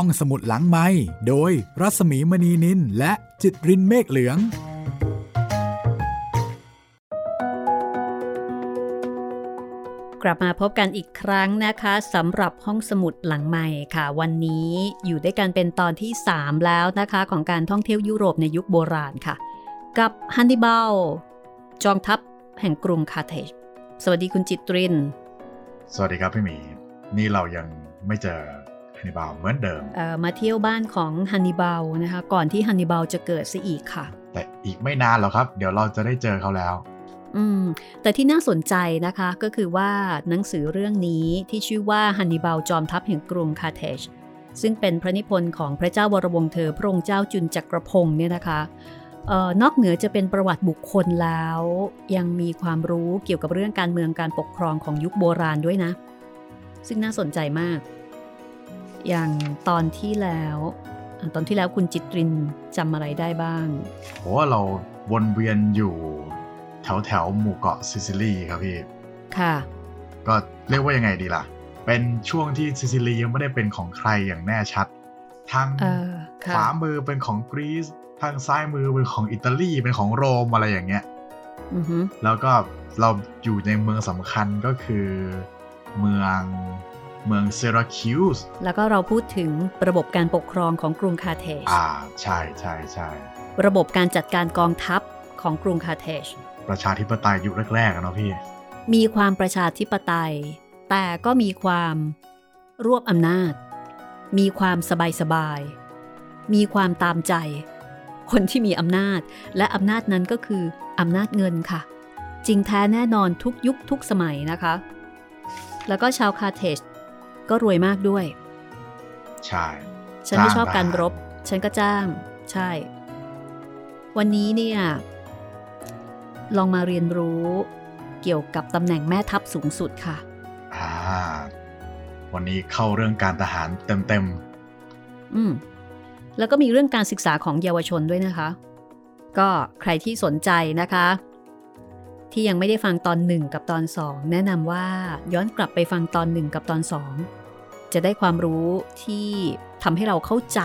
ห้องสมุดหลังไม้โดยรัสมีมณีนินและจิตรินเมฆเหลือง กลับมาพบกันอีกครั้งนะคะสำหรับห้องสมุดหลังใหม่ค่ะ วันนี้อยู่ด้วยกันเป็นตอนที่ 3 แล้วนะคะ ของการท่องเที่ยวยุโรปในยุคโบราณค่ะ กับฮันนิบาลจองทัพแห่งกรุงคาเทจสวัสดีคุณจิตริน สวัสดีครับพี่หมี นี่เรายังไม่เจอ ฮันนิบาลเหมือนเดิมเอ่อมาเที่ยวบ้านของฮันนิบาลนะคะก่อนที่ฮันนิบาลจะเกิดซะอีกค่ะ แต่อีกไม่นานหรอกครับ เดี๋ยวเราจะได้เจอเขาแล้วอืมแต่ที่น่าสนใจนะคะก็คือว่าหนังสือเรื่องนี้ที่ชื่อว่าฮันนิบาลจอมทัพแห่งกรุงคาเทจซึ่งเป็นพระนิพนธ์ของพระเจ้าวรวงศ์เธอพระองค์เจ้าจุนจักรพงศ์เนี่ยนะคะเอ่อนอกเหนือจะเป็นประวัติบุคคลแล้ว ยังมีความรู้เกี่ยวกับเรื่องการเมืองการปกครองของยุคโบราณด้วยนะ ซึ่งน่าสนใจมาก อย่างตอนที่แล้วอะตอนที่แล้วคุณจิตรินจำอะไรได้บ้างโหเราวนเวียนอยู่แถวแถวๆหมู่เกาะซิซิลีครับพี่ ค่ะ ก็เรียกว่ายังไงดีล่ะ เป็นช่วงที่ซิซิลียังไม่ได้เป็นของใครอย่างแน่ชัด ทางเออค่ะขวามือเป็นของกรีซ ทางซ้ายมือเป็นของอิตาลี เป็นของโรมอะไรอย่างเงี้ยอือฮึแล้วก็เราอยู่ในเมืองสำคัญก็คือเมือง เมืองเซราคิวส์แล้วก็เราพูดถึงระบบการปกครองของกรุงคาเทจอ่าใช่ใช่ใช่ระบบการจัดการกองทัพของกรุงคาเทจประชาธิปไตยยุคแรกๆอะเนาะพี่ มีความประชาธิปไตย แต่ก็มีความรวบอำนาจ มีความสบายสบายๆมีความตามใจ คนที่มีอำนาจ และอำนาจนั้นก็คืออำนาจเงินค่ะ จริงแท้แน่นอนทุกยุคทุกสมัยนะคะ แล้วก็ชาวคาเทจ ก็รวยมากด้วย ใช่ ฉันไม่จ้างชอบการทหารรบ ฉันก็จ้าง ใช่ วันนี้เนี่ย ลองมาเรียนรู้เกี่ยวกับตำแหน่งแม่ทัพสูงสุดค่ะอ่าวันนี้เข้าเรื่องการทหารเต็มอืม แล้วก็มีเรื่องการศึกษาของเยาวชนด้วยนะคะ ก็ใครที่สนใจนะคะ ที่ยังไม่ได้ฟังตอนหนึ่งกับตอนสองแนะนำว่าย้อนกลับไปฟังตอนหนึ่งกับตอนสองจะได้ความรู้ที่ทำให้เราเข้าใจ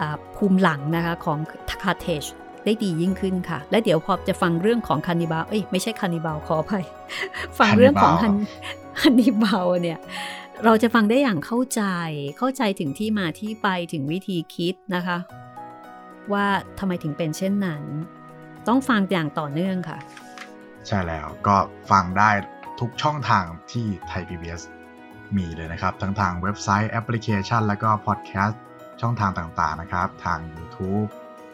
อ่าภูมิหลังนะคะของคาเทจได้ดียิ่งขึ้นค่ะ และเดี๋ยวพอจะฟังเรื่องของคานิบาลเอ้ยไม่ใช่คานิบาลขออภัยฟังเรื่องของฮันฮันนิบาลเนี่ยเราจะฟังได้อย่างเข้าใจ เข้าใจถึงที่มาที่ไปถึงวิธีคิดนะคะ ว่าทำไมถึงเป็นเช่นนั้น ต้องฟังอย่างต่อเนื่องค่ะๆ ใช่แล้วก็ฟังได้ทุกช่องทางที่ไทย PBS มีเลยนะครับ ทั้งทางเว็บไซต์แอปพลิเคชัน แล้วก็พอดแคสต์ช่องทางต่างๆนะครับ ทาง YouTube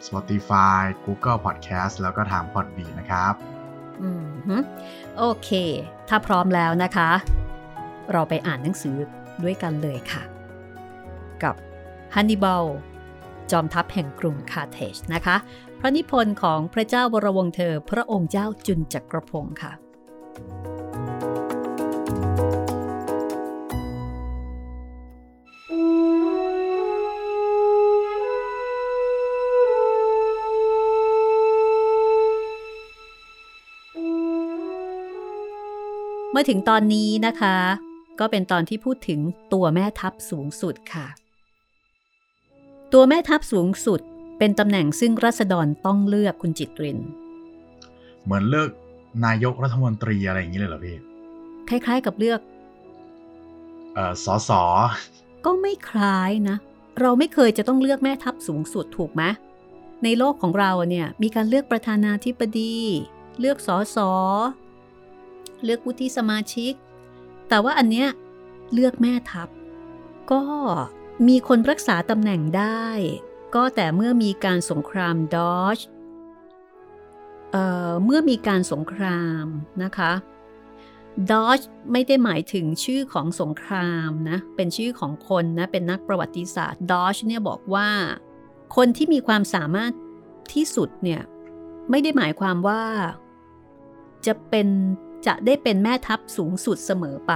Spotify Google Podcast แล้วก็ทาง Podbean นะครับอืมโอเค ถ้าพร้อมแล้วนะคะ เราไปอ่านหนังสือด้วยกันเลยค่ะ กับฮันนิบาลจอมทัพแห่งกรุงคาเทจนะคะ พระนิพนธ์ของพระเจ้าวรวงเธอ พระองค์เจ้าจุนจักรพงศ์ค่ะ เมื่อถึงตอนนี้นะคะ ก็เป็นตอนที่พูดถึงตัวแม่ทัพสูงสุดค่ะ ตัวแม่ทัพสูงสุด เป็นตำแหน่งซึ่งรัษฎรต้องเลือกคุณจิตริน เหมือนเลือกนายกรัฐมนตรีอะไรอย่างนี้เลยเหรอพี่ คล้ายๆกับเลือกเอ่อสอสอก็ไม่คล้ายนะ เราไม่เคยจะต้องเลือกแม่ทัพสูงสุดถูกไหมในโลกของเราเนี่ยมีการเลือกประธานาธิบดี เลือกสอสอเลือกวุฒิสมาชิก แต่ว่าอันเนี้ยเลือกแม่ทัพ ก็มีคนรักษาตำแหน่งได้ ก็แต่เมื่อมีการสงครามดอชเอ่อเมื่อมีการสงครามนะคะดอชไม่ได้หมายถึงชื่อของสงครามนะ เป็นชื่อของคนนะ เป็นนักประวัติศาสตร์ดอชเนี่ยบอกว่า คนที่มีความสามารถที่สุดเนี่ย ไม่ได้หมายความว่า จะเป็นจะได้เป็นแม่ทัพสูงสุดเสมอไป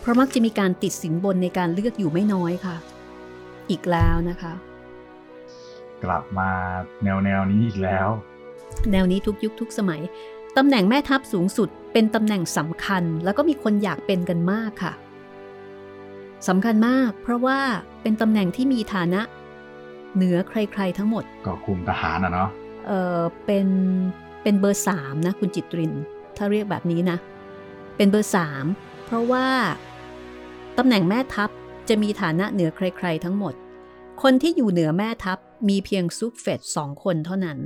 เพราะมักจะมีการติดสินบนในการเลือกอยู่ไม่น้อยค่ะ อีกแล้วนะคะ กลับมาแนวแนวๆนี้อีกแล้ว แนวนี้ทุกยุคทุกสมัยตำแหน่งแม่ทัพสูงสุดเป็นตำแหน่งสำคัญ แล้วก็มีคนอยากเป็นกันมากค่ะสำคัญมาก เพราะว่าเป็นตำแหน่งที่มีฐานะ เหนือใครๆทั้งหมด ก็คุมทหารอะเนาะเออเป็นเป็นเบอร์สามนะคุณจิตริน ถ้าเรียกแบบนี้นะ เป็นเบอร์สามเพราะว่าตำแหน่งแม่ทัพ จะมีฐานะเหนือใครๆทั้งหมด คนที่อยู่เหนือแม่ทัพมีเพียงซุปเฟตสองคนเท่านั้น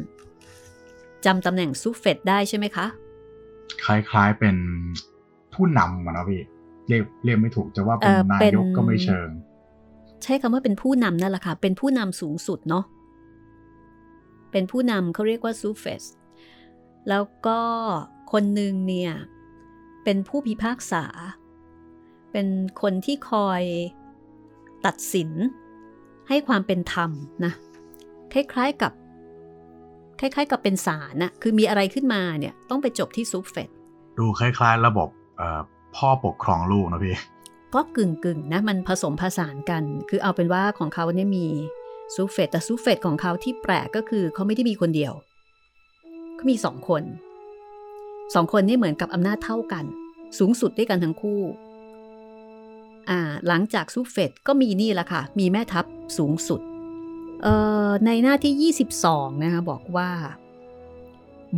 จำตำแหน่งซุปเฟตได้ใช่ไหมคะ คล้ายๆเป็นผู้นำอะเนาะพี่เรียกเรียกไม่ถูกจะว่าเป็นเอ่อเป็นนายกก็ไม่เชิง ใช้คำว่าเป็นผู้นำนั่นแหละค่ะ เป็นผู้นำสูงสุดเนาะเป็นผู้นำเขาเรียกว่าซูเฟสแล้วก็คนหนึ่งเนี่ย เป็นผู้พิพากษา เป็นคนที่คอย ตัดสิน ให้ความเป็นธรรมนะคล้ายๆกับคล้าย ๆ กับเป็นศาลนะคือมีอะไรขึ้นมาเนี่ยต้องไปจบที่ซูเฟสดูคล้ายๆ ระบบเอ่อพ่อปกครองลูกนะพี่ก็กึ่งกึ่งๆนะมันผสมผสานกัน คือเอาเป็นว่าของเขาเนี่ยมีซูเฟตแต่ซูเฟตของเขาที่แปลกก็คือเขาไม่ได้มีคนเดียวเขามีสองคนสองคนนี่เหมือนกับอำนาจเท่ากัน สูงสุดด้วยกันทั้งคู่อ่า หลังจากซูเฟตก็มีนี่แหละค่ะ มีแม่ทัพสูงสุดเอ่อในหน้าที่ 22 นะคะบอกว่า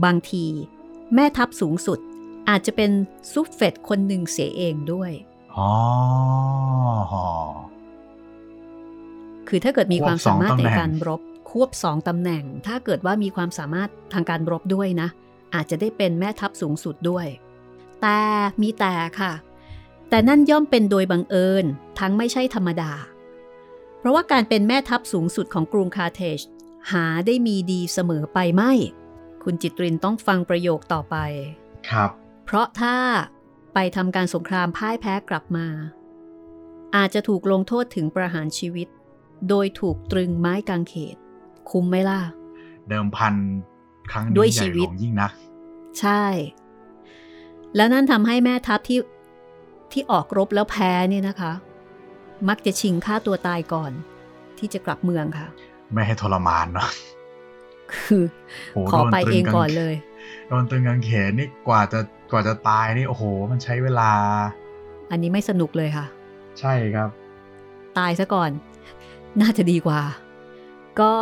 บางทีแม่ทัพสูงสุดอาจจะเป็นซูเฟตคนหนึ่งเสียเองด้วย อ๋อ คือถ้าเกิดมีความสามารถควบสองตำในแหน่งการรบควบสองตำแหน่ง ถ้าเกิดว่ามีความสามารถทางการรบด้วยนะ อาจจะได้เป็นแม่ทัพสูงสุดด้วย แต่มีแต่ค่ะ แต่นั่นย่อมเป็นโดยบังเอิญทั้งไม่ใช่ธรรมดา เพราะว่าการเป็นแม่ทัพสูงสุดของกรุงคาร์เทจหาได้มีดีเสมอไปไม่ คุณจิตรินต้องฟังประโยคต่อไป ครับ เพราะถ้าไปทำการสงครามพ่ายแพ้กลับมา อาจจะถูกลงโทษถึงประหารชีวิต โดยถูกตรึงไม้กางเขนคุ้มไหมล่ะ เดิมพันครั้งนี้ด้วยใหชีญ่วิหตลวงยิ่งนะ ใช่ แล้วนั่นทำให้แม่ทัพที่ ที่ออกรบแล้วแพ้เนี่ยนะคะ มักจะชิงฆ่าตัวตายก่อน ที่จะกลับเมืองค่ะ ไม่ให้ทรมานเนาะคือโอ้ขอโดนไปตรึเองกางก่อนเลยโดนตึงกางเขนนี่กว่าจะกว่าจะตายนี่โอ้โห มันใช้เวลา อันนี้ไม่สนุกเลยค่ะ ใช่ครับ ตายซะก่อน น่าจะดีกว่า ก็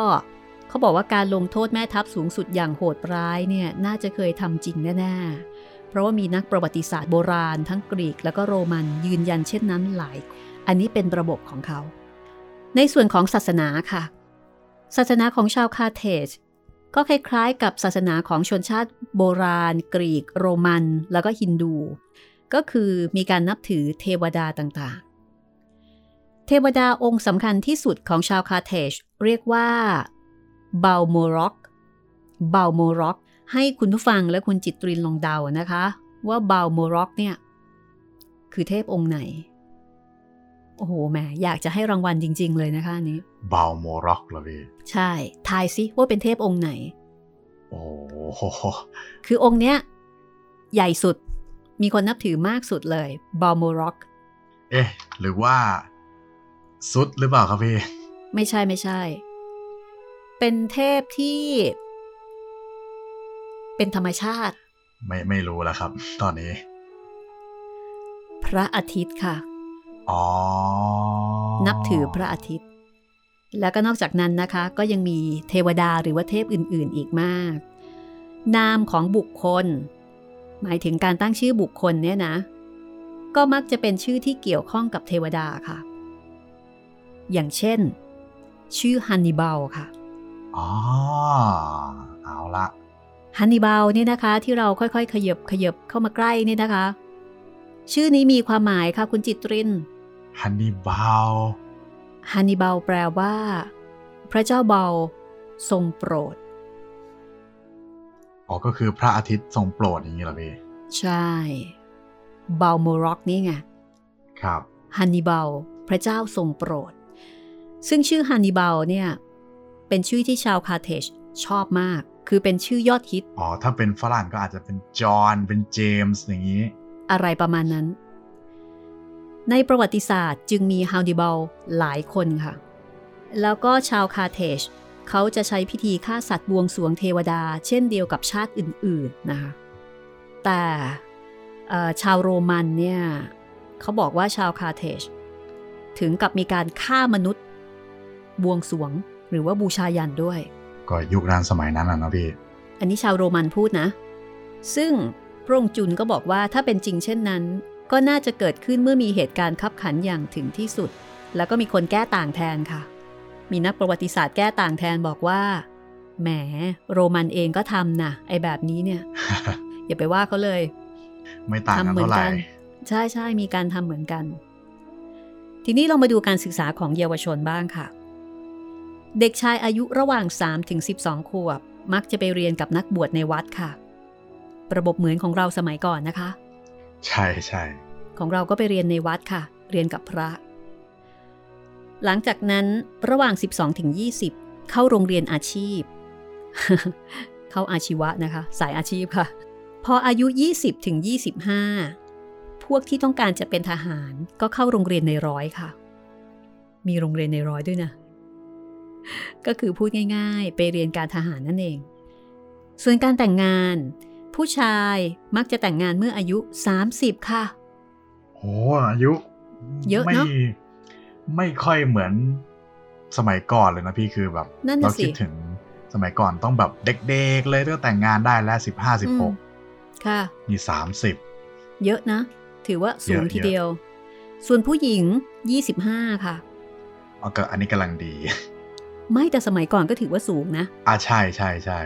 เขาบอกว่าการลงโทษแม่ทัพสูงสุดอย่างโหดร้ายเนี่ย น่าจะเคยทำจริงแน่ๆ เพราะว่ามีนักประวัติศาสตร์โบราณ ทั้งกรีกแล้วก็โรมันยืนยันเช่นนั้นหลาย อันนี้เป็นระบบของเขา ในส่วนของศาสนาค่ะ ศาสนาของชาวคาเทจก็คล้ายๆ กับศาสนาของชนชาติโบราณ กรีก โรมัน แล้วก็ฮินดู ก็คือมีการนับถือเทวดาต่างๆ เทวดาองค์สำคัญที่สุดของชาวคาร์เทจเรียกว่าเบาโมร็อกเบาโมร็อก ให้คุณผู้ฟังและคุณจิตรินลองเดานะคะ ว่าเบาโมร็อกเนี่ยคือเทพองค์ไหน โอ้โหแหมอยากจะให้รางวัลจริง ๆ เลยนะคะอันนี้เบาโมร็อกเหรอพี่ใช่ทายซิว่าเป็นเทพองค์ไหน โอ้โหคือองค์เนี้ยใหญ่สุดมีคนนับถือมากสุดเลยบ l ลโมร็อกเอ๊ะ หรือว่าซุดหรือเปล่าครับพี่ ไม่ใช่ไม่ใช่ เป็นเทพที่ เป็นธรรมชาติ ไม่ไม่รู้แล้วครับ ตอนนี้ พระอาทิตย์ค่ะอ๋อนับถือพระอาทิตย์ แล้วก็นอกจากนั้นนะคะ ก็ยังมีเทวดาหรือว่าเทพอื่น ๆ อีกมาก นามของบุคคล หมายถึงการตั้งชื่อบุคคลเนี่ยนะ ก็มักจะเป็นชื่อที่เกี่ยวข้องกับเทวดาค่ะ อย่างเช่น ชื่อฮันนิบาลค่ะอ๋อเอาละ ฮันนิบาลเนี่ยนะคะที่เราค่อยๆ ขยบขยบเข้ามาใกล้เนี่ยนะคะ ชื่อนี้มีความหมายค่ะคุณจิตรินฮันนีบาลฮันนิบาลแปลว่า พระเจ้าเบาทรงโปรดอ๋อก็คือพระอาทิตย์ทรงโปรดอย่างนี้เหรอพี่ใช่เบาโมร็อกนี่ไงครับฮันนิบาลพระเจ้าทรงโปรด ซึ่งชื่อฮันนิบาลเนี่ยเป็นชื่อที่ชาวคาร์เทจชอบมาก คือเป็นชื่อยอดฮิต อ๋อ ถ้าเป็นฝรั่งก็อาจจะเป็นจอห์น เป็นเจมส์อย่างนี้ อะไรประมาณนั้น ในประวัติศาสตร์จึงมีฮันนิบาลหลายคนค่ะ แล้วก็ชาวคาร์เทจเขาจะใช้พิธีฆ่าสัตว์บวงสรวงเทวดา เช่นเดียวกับชาติอื่น ๆ นะคะ แต่เอ่อชาวโรมันเนี่ยเขาบอกว่าชาวคาร์เทจถึงกับมีการฆ่ามนุษย์ บวงสรวงหรือว่าบูชายัญด้วย ก็ยุคนั้นสมัยนั้นอะนะพี่ อันนี้ชาวโรมันพูดนะ ซึ่งพระองค์จุนก็บอกว่าถ้าเป็นจริงเช่นนั้น ก็น่าจะเกิดขึ้นเมื่อมีเหตุการณ์คับขันอย่างถึงที่สุด แล้วก็มีคนแก้ต่างแทนค่ะ มีนักประวัติศาสตร์แก้ต่างแทนบอกว่า แหม โรมันเองก็ทำนะไอ้แบบนี้เนี่ย อย่าไปว่าเขาเลย ไม่ต่างกันทำเหมืเท่าไหร่ใช่ใช่มีการทำเหมือนกัน ทีนี้เรามาดูการศึกษาของเยาวชนบ้างค่ะ เด็กชายอายุระหว่าง 3 ถึง 12 ขวบ มักจะไปเรียนกับนักบวชในวัดค่ะ ระบบเหมือนของเราสมัยก่อนนะคะ ใช่ใช่ ของเราก็ไปเรียนในวัดค่ะ เรียนกับพระ หลังจากนั้นระหว่าง 12 ถึง 20 เข้าโรงเรียนอาชีพ เข้าอาชีวะนะคะ สายอาชีพค่ะ พออายุ 20 ถึง 25 พวกที่ต้องการจะเป็นทหารก็เข้าโรงเรียนในร้อยค่ะ มีโรงเรียนในร้อยด้วยนะ ก็คือพูดง่าย ๆ ไปเรียนการทหารนั่นเอง ส่วนการแต่งงาน ผู้ชายมักจะแต่งงานเมื่ออายุ 30 ค่ะโหอายุ เยอะไม่เนอะไม่ค่อยเหมือนสมัยก่อนเลยนะพี่คือแบบนั่นน่ะเราคิดสิถึงสมัยก่อนต้องแบบเด็กๆ เลยก็แต่งงานได้แล้วสิบห้าสิบหกค่ะ มีสามสิบเยอะนะ ถือว่าสูงเยอะทีเดียว ส่วนผู้หญิง25ค่ะอ๋อก็อันนี้กำลังดี ไม่แต่สมัยก่อนก็ถือว่าสูงนะ อ่าใช่ใช่ใช่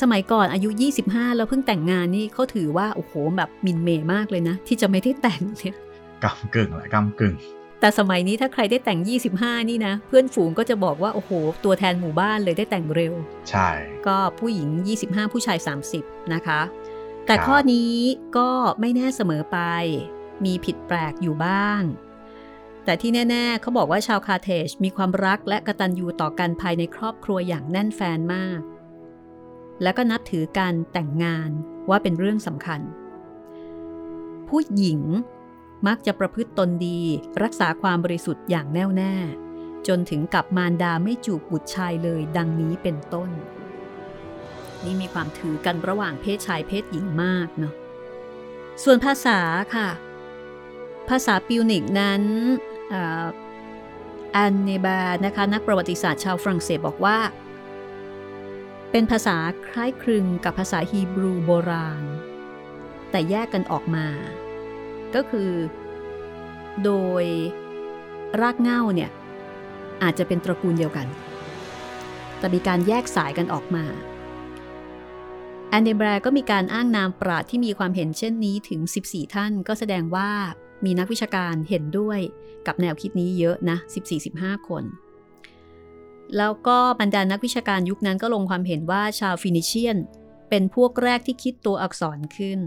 สมัยก่อนอายุ 25 แล้วเพิ่งแต่งงานนี่เขาถือว่า โอ้โหแบบมินเมย์มากเลยนะ ที่จะไม่ได้แต่งเนี่ยกำกึ่งแหละกำกึ่ง แต่สมัยนี้ถ้าใครได้แต่ง 25 นี่นะ เพื่อนฝูงก็จะบอกว่า โอ้โห ตัวแทนหมู่บ้านเลยได้แต่งเร็ว ใช่ ก็ผู้หญิง 25 ผู้ชาย 30 นะคะ แต่ครับข้อนี้ก็ไม่แน่เสมอไป มีผิดแปลกอยู่บ้าง แต่ที่แน่ ๆ เขาบอกว่าชาวคาเทจมีความรักและกตัญญูต่อกันภายในครอบครัวอย่างแน่นแฟนมาก แล้วก็นับถือการแต่งงานว่าเป็นเรื่องสำคัญ ผู้หญิงมักจะประพฤติตนดี รักษาความบริสุทธิ์อย่างแน่วแน่ จนถึงกับมารดาไม่จูบบุตรชายเลยดังนี้เป็นต้น นี่มีความถือกันระหว่างเพศชายเพศหญิงมากเนาะส่วนภาษาค่ะ ภาษาปิวนิกนั้น อันเนบานะคะนักประวัติศาสตร์ชาวฝรั่งเศสบอกว่า เป็นภาษาคล้ายคลึงกับภาษาฮีบรูโบราณ แต่แยกกันออกมา ก็คือ โดยรากเง้าเนี่ย อาจจะเป็นตระกูลเดียวกัน แต่มีการแยกสายกันออกมาแอนเดแบรก็มีการอ้างนามปราดที่มีความเห็นเช่นนี้ถึง 14 ท่านก็แสดงว่า มีนักวิชาการเห็นด้วยกับแนวคิดนี้เยอะนะ 14-15 คน แล้วก็บรรดานักวิชาการยุคนั้นก็ลงความเห็นว่าชาวฟินิเชียน เป็นพวกแรกที่คิดตัวอักษรขึ้น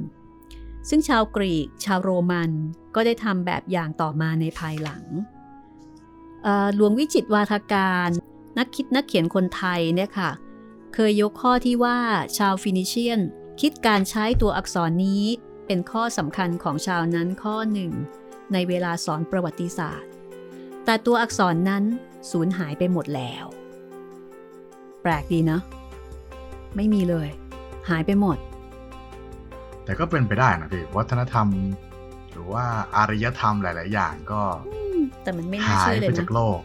ซึ่งชาวกรีก ชาวโรมันก็ได้ทำแบบอย่างต่อมาในภายหลังหลวงวิจิตวาทการนักคิดนักเขียนคนไทยเนี่ยค่ะ เคยยกข้อที่ว่าชาวฟินิเชียน คิดการใช้ตัวอักษรนี้ เป็นข้อสำคัญของชาวนั้นข้อหนึ่ง ในเวลาสอนประวัติศาสตร์ แต่ตัวอักษรนั้นสูญหายไปหมดแล้ว แปลกดีเนาะไม่มีเลย หายไปหมด แต่ก็เป็นไปได้นะพี่ วัฒนธรรม หรือว่าอารยธรรมหลาย ๆ อย่างก็แต่มันไม่น่าหายเชื่อเลยนะหายไปจากโลก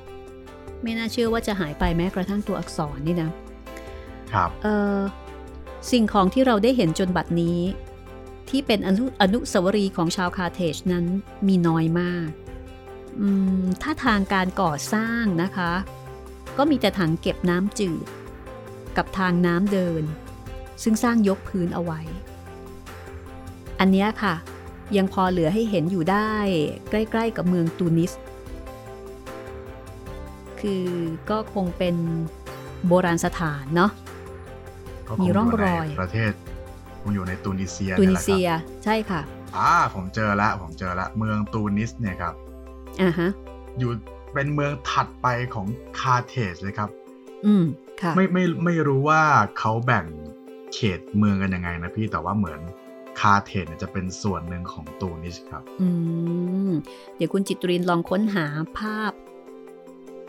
ไม่น่าเชื่อว่าจะหายไปแม้กระทั่งตัวอักษรนี่นะ ครับ เออสิ่งของที่เราได้เห็นจนบัดนี้ ที่เป็นอนุอนุสาวรีย์ของชาวคาร์เทจนั้นมีน้อยมากอืมถ้าทางการก่อสร้างนะคะ ก็มีแต่ถังเก็บน้ำจืด กับทางน้ำเดิน ซึ่งสร้างยกพื้นเอาไว้ อันเนี้ยค่ะ ยังพอเหลือให้เห็นอยู่ได้ใกล้ ๆ กับเมืองตูนิส คือก็คงเป็นโบราณสถานเนาะก็คมีร่องรอยในประเทศ คงอยู่ในตูนิเซียตูนี่นิแหละคเซียรับใช่ค่ะอ่าผมเจอละผมเจอละเมืองตูนิสเนี่ยครับอ่าฮะอยู่เป็นเมืองถัดไปของคาร์เทจเลยครับ อืมค่ะไม่ไม่ไม่รู้ว่าเขาแบ่งเขตเมืองกันยังไงนะพี่แต่ว่าเหมือนคาร์เทจเนี่ยจะเป็นส่วนหนึ่งของตูนิสครับ อืม เดี๋ยวคุณจิตรินลองค้นหาภาพ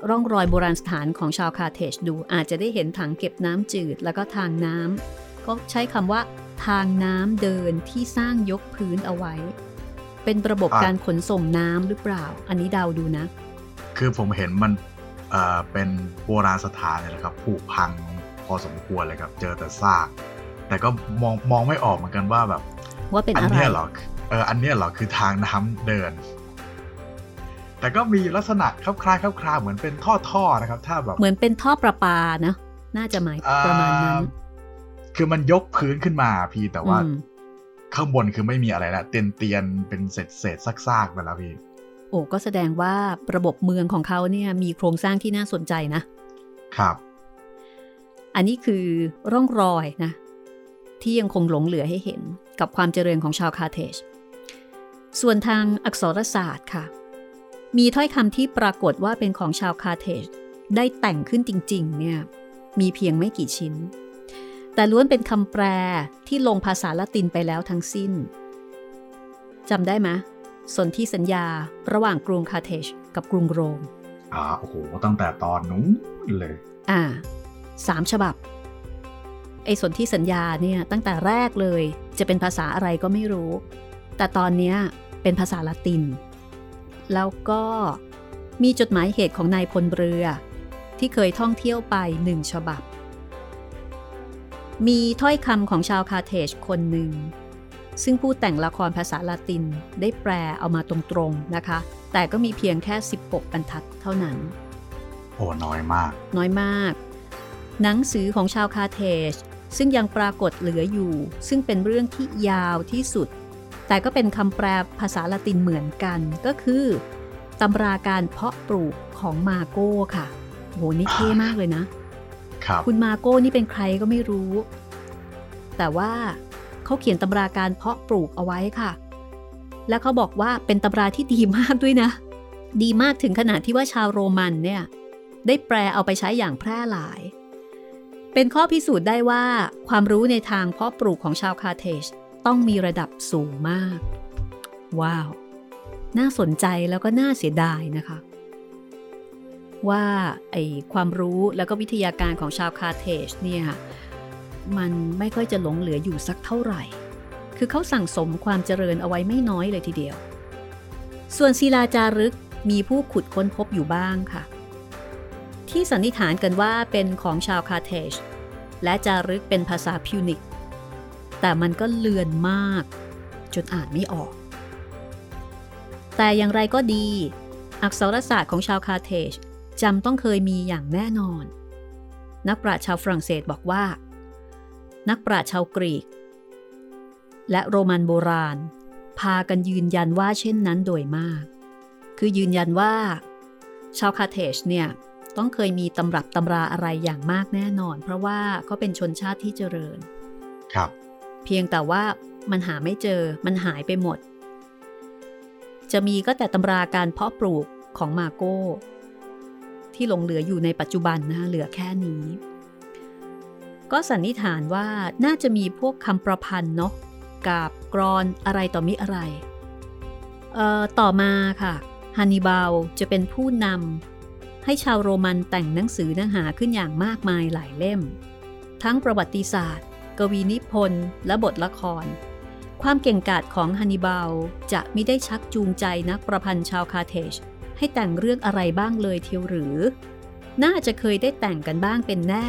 ร่องรอยโบราณสถานของชาวคาร์เทจดูอาจจะได้เห็นถังเก็บน้ำจืดแล้วก็ทางน้ำ ก็ใช้คำว่าทางน้ำเดินที่สร้างยกพื้นเอาไว้ เป็นระบบอะการขนส่งน้ำหรือเปล่า อันนี้เดาดูนะ คือผมเห็นมันเอ่อเป็นโบราณสถานเนี่ยแหละครับผุพังพอสมควรเลยครับ เจอแต่ซาก แต่ก็มองมองไม่ออกเหมือนกันว่าแบบ ว่าเป็นอัอะไรเนี้ยเหรอเอออันเนี้ยเหรอคือทางน้ำเดิน แต่ก็มีลักษณะคล้ายๆคล้ายๆเหมือนเป็นท่อๆนะครับ ถ้าแบบเหมือนเป็นท่อประปานะน่าจะหมายประมาณนั้นอ่ คือมันยกพื้นขึ้นมาพี่แต่ว่าอืมข้างบนคือไม่มีอะไรแล้วเตียนเตียนๆเป็นเศษเศษๆซากๆไปแล้วพี่โอ้ก็แสดงว่าระบบเมืองของเขาเนี่ยมีโครงสร้างที่น่าสนใจนะ ครับ อันนี้คือร่องรอยนะ ที่ยังคงหลงเหลือให้เห็นกับความเจริญของชาวคาร์เทจส่วนทางอักษรศาสตร์ค่ะ มีถ้อยคำที่ปรากฏว่าเป็นของชาวคาร์เทจได้แต่งขึ้นจริง ๆ เนี่ย มีเพียงไม่กี่ชิ้น แต่ล้วนเป็นคำแปลที่ลงภาษาละตินไปแล้วทั้งสิ้นจำได้ไหมสนธิสัญญาระหว่างกรุงคาร์เทจกับกรุงโรมอ่าโอ้โห ตั้งแต่ตอนนู้นเลย อ่าสามฉบับ ไอ้สนที่สัญญาเนี่ยตั้งแต่แรกเลย จะเป็นภาษาอะไรก็ไม่รู้ แต่ตอนเนี้ยเป็นภาษาละติน แล้วก็มีจดหมายเหตุของนายพลเรือ ที่เคยท่องเที่ยวไปหนึ่งฉบับ มีถ้อยคำของชาวคาร์เทจคนหนึ่ง ซึ่งผู้แต่งละครภาษาละตินได้แปลเอามาตรงๆนะคะ แต่ก็มีเพียงแค่ 16 บรรทัดเท่านั้น โอ้น้อยมมาก น้อยมาก หนังสือของชาวคาร์เทจซึ่งยังปรากฏเหลืออยู่ ซึ่งเป็นเรื่องที่ยาวที่สุด แต่ก็เป็นคำแปลภาษาละตินเหมือนกันก็คือตำราการเพาะปลูกของมาโก้ค่ะโหนี่เท่มากเลยนะ คคุณมาโก้นี่เป็นใครก็ไม่รู้ แต่ว่าเขาเขียนตำราการเพาะปลูกเอาไว้ค่ะ และเขาบอกว่าเป็นตำราที่ดีมากด้วยนะ ดีมากถึงขนาดที่ว่าชาวโรมันเนี่ยได้แปลเอาไปใช้อย่างแพร่หลาย เป็นข้อพิสูจน์ได้ว่าความรู้ในทางเพาะปลูกของชาวคาเทจต้องมีระดับสูงมาก ว้าว น่าสนใจแล้วก็น่าเสียดายนะคะ ว่าไอความรู้แล้วก็วิทยาการของชาวคาร์เทจเนี่ยมันไม่ค่อยจะหลงเหลืออยู่สักเท่าไหร่ คือเขาสั่งสมความเจริญเอาไว้ไม่น้อยเลยทีเดียว ส่วนศิลาจารึกมีผู้ขุดค้นพบอยู่บ้างค่ะ ที่สันนิษฐานกันว่าเป็นของชาวคาเทจและจารึกเป็นภาษาพิวนิก แต่มันก็เลือนมาก จนอ่านไม่ออก แต่อย่างไรก็ดี อักษรศาสตร์ของชาวคาเทจ จำต้องเคยมีอย่างแน่นอน นักปราชญ์ชาวฝรั่งเศสบอกว่า นักปราชญ์ชาวกรีก และโรมันโบราณ พากันยืนยันว่าเช่นนั้นโดยมาก คือยืนยันว่า ชาวคาร์เทจเนี่ยต้องเคยมีตำรับตำราอะไรอย่างมากแน่นอน เพราะว่าเขาเป็นชนชาติที่เจริญ ครับ เพียงแต่ว่ามันหาไม่เจอมันหายไปหมด จะมีก็แต่ตำราการเพาะปลูกของมาโก้ ที่หลงเหลืออยู่ในปัจจุบันนะคะเหลือแค่นี้ ก็สันนิษฐานว่าน่าจะมีพวกคำประพันธ์เนาะกาบกรอนอะไรต่อมิอะไรเอ่อต่อมาค่ะฮันนิบาลจะเป็นผู้นำให้ชาวโรมันแต่งหนังสือเนื้อหาขึ้นอย่างมากมายหลายเล่ม ทั้งประวัติศาสตร์ กวีนิพนธ์และบทละคร ความเก่งกาจของฮันนิบาลจะไมิได้ชักจูงใจนักประพันธ์ชาวคาเทจ ให้แต่งเรื่องอะไรบ้างเลยเทียวหรือ น่าจะเคยได้แต่งกันบ้างเป็นแน่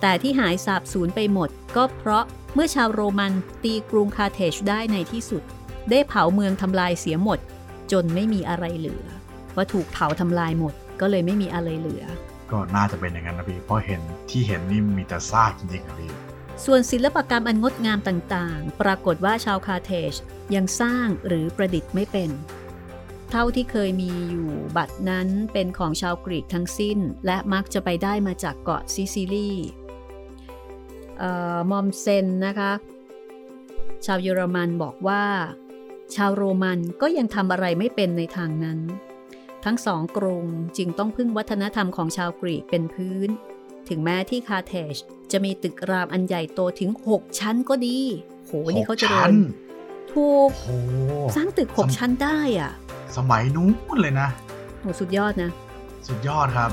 แต่ที่หายสาบสูญไปหมด ก็เพราะเมื่อชาวโรมันตีกรุงคาร์เทจได้ในที่สุด ได้เผาเมืองทำลายเสียหมด จนไม่มีอะไรเหลือว่าถูกเผาทำลายหมดก็เลยไม่มีอะไรเหลือ ก็น่าจะเป็นอย่างนั้นนะพี่เพราะเห็นที่เห็นนี่มีแต่ซากจริงๆครับพี่ส่วนศิลปกรรมอันงดงามต่างๆ ปรากฏว่าชาวคาร์เทจยังสร้างหรือประดิษฐ์ไม่เป็น เท่าที่เคยมีอยู่บ้างนั้นเป็นของชาวกรีกทั้งสิ้น และมักจะไปได้มาจากเกาะซิซิลีเอ่อมอมเซนนะคะ ชาวเยอรมันบอกว่า ชาวโรมันก็ยังทำอะไรไม่เป็นในทางนั้น ทั้งสองกรุงจึงต้องพึ่งวัฒนธรรมของชาวกรีกเป็นพื้น ถึงแม้ที่คาร์เทจจะมีตึกรามอันใหญ่โตถึง 6 ชั้นก็ดี โห นี่เขาเจะหกเริชั้ญนถูกโอ้สร้างตึก 6 ชั้นได้อะ สมัยนู้นเลยนะโหสุดยอดนะ สุดยอดครับ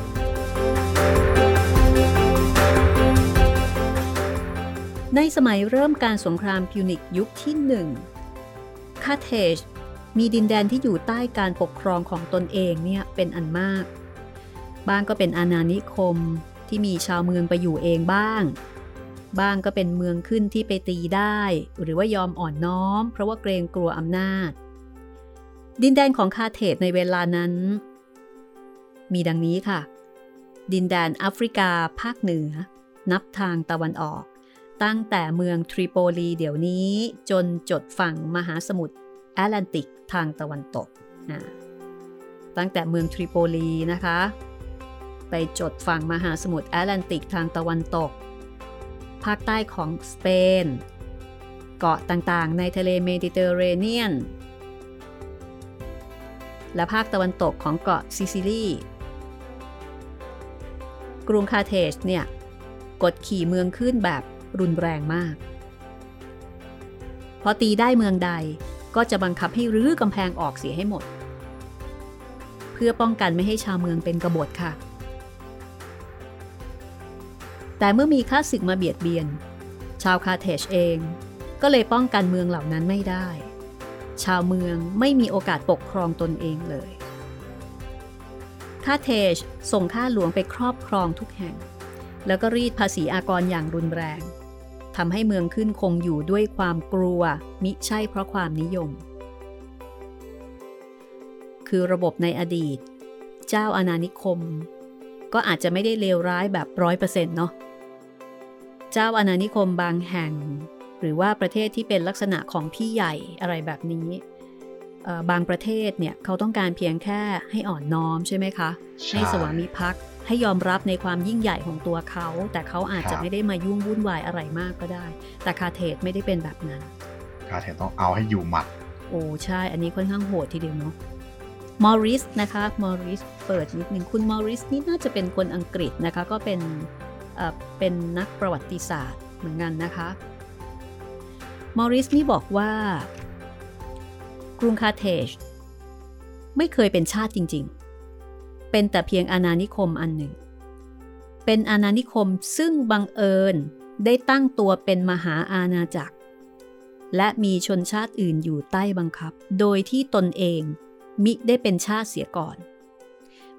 ในสมัยเริ่มการสงครามพิวนิกยุคที่หนึ่งคาร์เทจมีดินแดนที่อยู่ใต้การปกครองของตนเองเนี่ยเป็นอันมาก บ้างก็เป็นอาณานิคมที่มีชาวเมืองไปอยู่เองบ้าง บ้างก็เป็นเมืองขึ้นที่ไปตีได้ หรือว่ายอมอ่อนน้อม เพราะว่าเกรงกลัวอำนาจ ดินแดนของคาร์เทจในเวลานั้น มีดังนี้ค่ะ ดินแดนแอฟริกาภาคเหนือ นับทางตะวันออก ตั้งแต่เมืองทริโปลีเดี๋ยวนี้จนจดฝั่งมหาสมุทรแอตแลนติกทางตะวันตกนะตั้งแต่เมืองทริโปลีนะคะ ไปจดฝั่งมหาสมุทรแอตแลนติกทางตะวันตก ภาคใต้ของสเปน เกาะต่างๆ ในทะเลเมดิเตอร์เรเนียน และภาคตะวันตกของเกาะซิซิลีกรุงคาเทจเนี่ยกดขี่เมืองขึ้นแบบรุนแรงมาก พอตีได้เมืองใดก็จะบังคับให้รื้อกำแพงออกเสียให้หมด เพื่อป้องกันไม่ให้ชาวเมืองเป็นกบฏค่ะ แต่เมื่อมีข้าศึกมาเบียดเบียน ชาวคาเทจเองก็เลยป้องกันเมืองเหล่านั้นไม่ได้ ชาวเมืองไม่มีโอกาสปกครองตนเองเลยคาเทจส่งข้าหลวงไปครอบครองทุกแห่ง แล้วก็รีดภาษีอากรอย่างรุนแรงทำให้เมืองขึ้นคงอยู่ด้วยความกลัวมิใช่เพราะความนิยม คือระบบในอดีต เจ้าอาณานิคม ก็อาจจะไม่ได้เลวร้ายแบบร้อยเปอร์เซ็นต์เนาะ เจ้าอาณานิคมบางแห่ง หรือว่าประเทศที่เป็นลักษณะของพี่ใหญ่อะไรแบบนี้บางประเทศเนี่ยเขาต้องการเพียงแค่ให้อ่อนน้อมใช่ไหมคะใช่ให้สวามิภักดิ์ให้ยอมรับในความยิ่งใหญ่ของตัวเขา แต่เขาอาจจะไม่ได้มายุ่งวุ่นวายอะไรมากก็ได้ แต่คาเทสไม่ได้เป็นแบบนั้น คาเทนต้องเอาให้อยู่หมัด โอ้ใช่ อันนี้ค่อนข้างโหดทีเดียวเนาะมอริสนะคะมอริสเปิดนิดนึงคุณมอริสนี่น่าจะเป็นคนอังกฤษนะคะก็เป็นเอ่อเป็นนักประวัติศาสตร์เหมือนกันนะคะ มอริสนี่บอกว่า กรุงคาเทจไม่เคยเป็นชาติจริง ๆ เป็นแต่เพียงอาณานิคมอันหนึ่ง เป็นอาณานิคมซึ่งบังเอิญได้ตั้งตัวเป็นมหาอาณาจักร และมีชนชาติอื่นอยู่ใต้บังคับ โดยที่ตนเองมิได้เป็นชาติเสียก่อน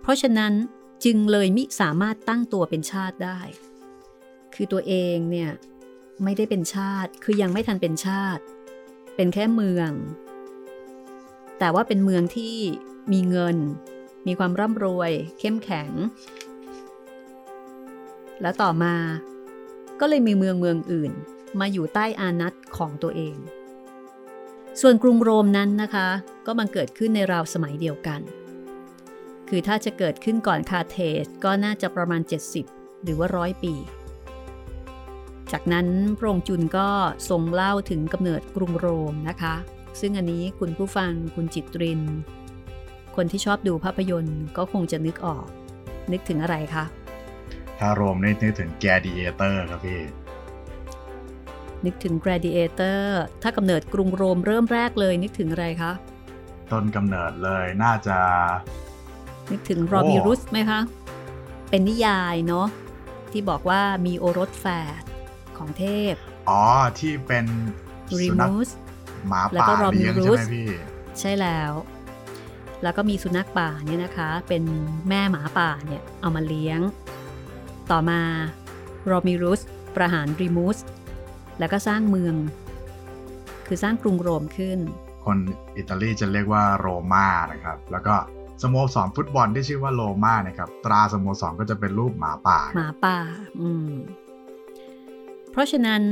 เพราะฉะนั้นจึงเลยมิสามารถตั้งตัวเป็นชาติได้ คือตัวเองเนี่ย ไม่ได้เป็นชาติ คือยังไม่ทันเป็นชาติ เป็นแค่เมือง แต่ว่าเป็นเมืองที่มีเงิน มีความร่ำรวย เข้มแข็ง แล้วต่อมา ก็เลยมีเมืองเมืองอื่น มาอยู่ใต้อานัตของตัวเอง ส่วนกรุงโรมนั้นนะคะ ก็มันเกิดขึ้นในราวสมัยเดียวกัน คือถ้าจะเกิดขึ้นก่อนคาร์เทจก็น่าจะประมาณ 70 หรือว่าร้อยปี จากนั้นพระองค์จุลก็ทรงเล่าถึงกำเนิดกรุงโรมนะคะ ซึ่งอันนี้คุณผู้ฟังคุณจิตริน คนที่ชอบดูภาพยนตร์ก็คงจะนึกออก นึกถึงอะไรคะ ถ้าโรมนี่นึกถึงแกลดิเอเตอร์ครับพี่ นึกถึง Gladiator ถ้ากำเนิดกรุงโรมเริ่มแรกเลย นึกถึงอะไรคะ ต้นกำเนิดเลยน่าจะ นึกถึงโอ้โรบิรุสไหมคะ เป็นนิยายเนาะที่บอกว่ามีโอรสแฝด ของเทพ อ๋อ ที่เป็นริสุนัขมูสหมาแล้วป่าก็เลี้ยงใช่ไหม Romulus พี่ ใช่แล้ว แล้วก็มีสุนัขป่าเนี่ยนะคะ เป็นแม่หมาป่าเนี่ยเอามาเลี้ยง ต่อมาโรมิรุสประหารริมูสแล้วก็สร้างเมือง คือสร้างกรุงโรมขึ้น คนอิตาลีจะเรียกว่าโรม่านะครับ แล้วก็สโมสรฟุตบอลที่ชื่อว่าโรม่านะครับ ตราสโมสรก็จะเป็นรูปหมาป่า หมาป่า อืม เพราะฉะนั้น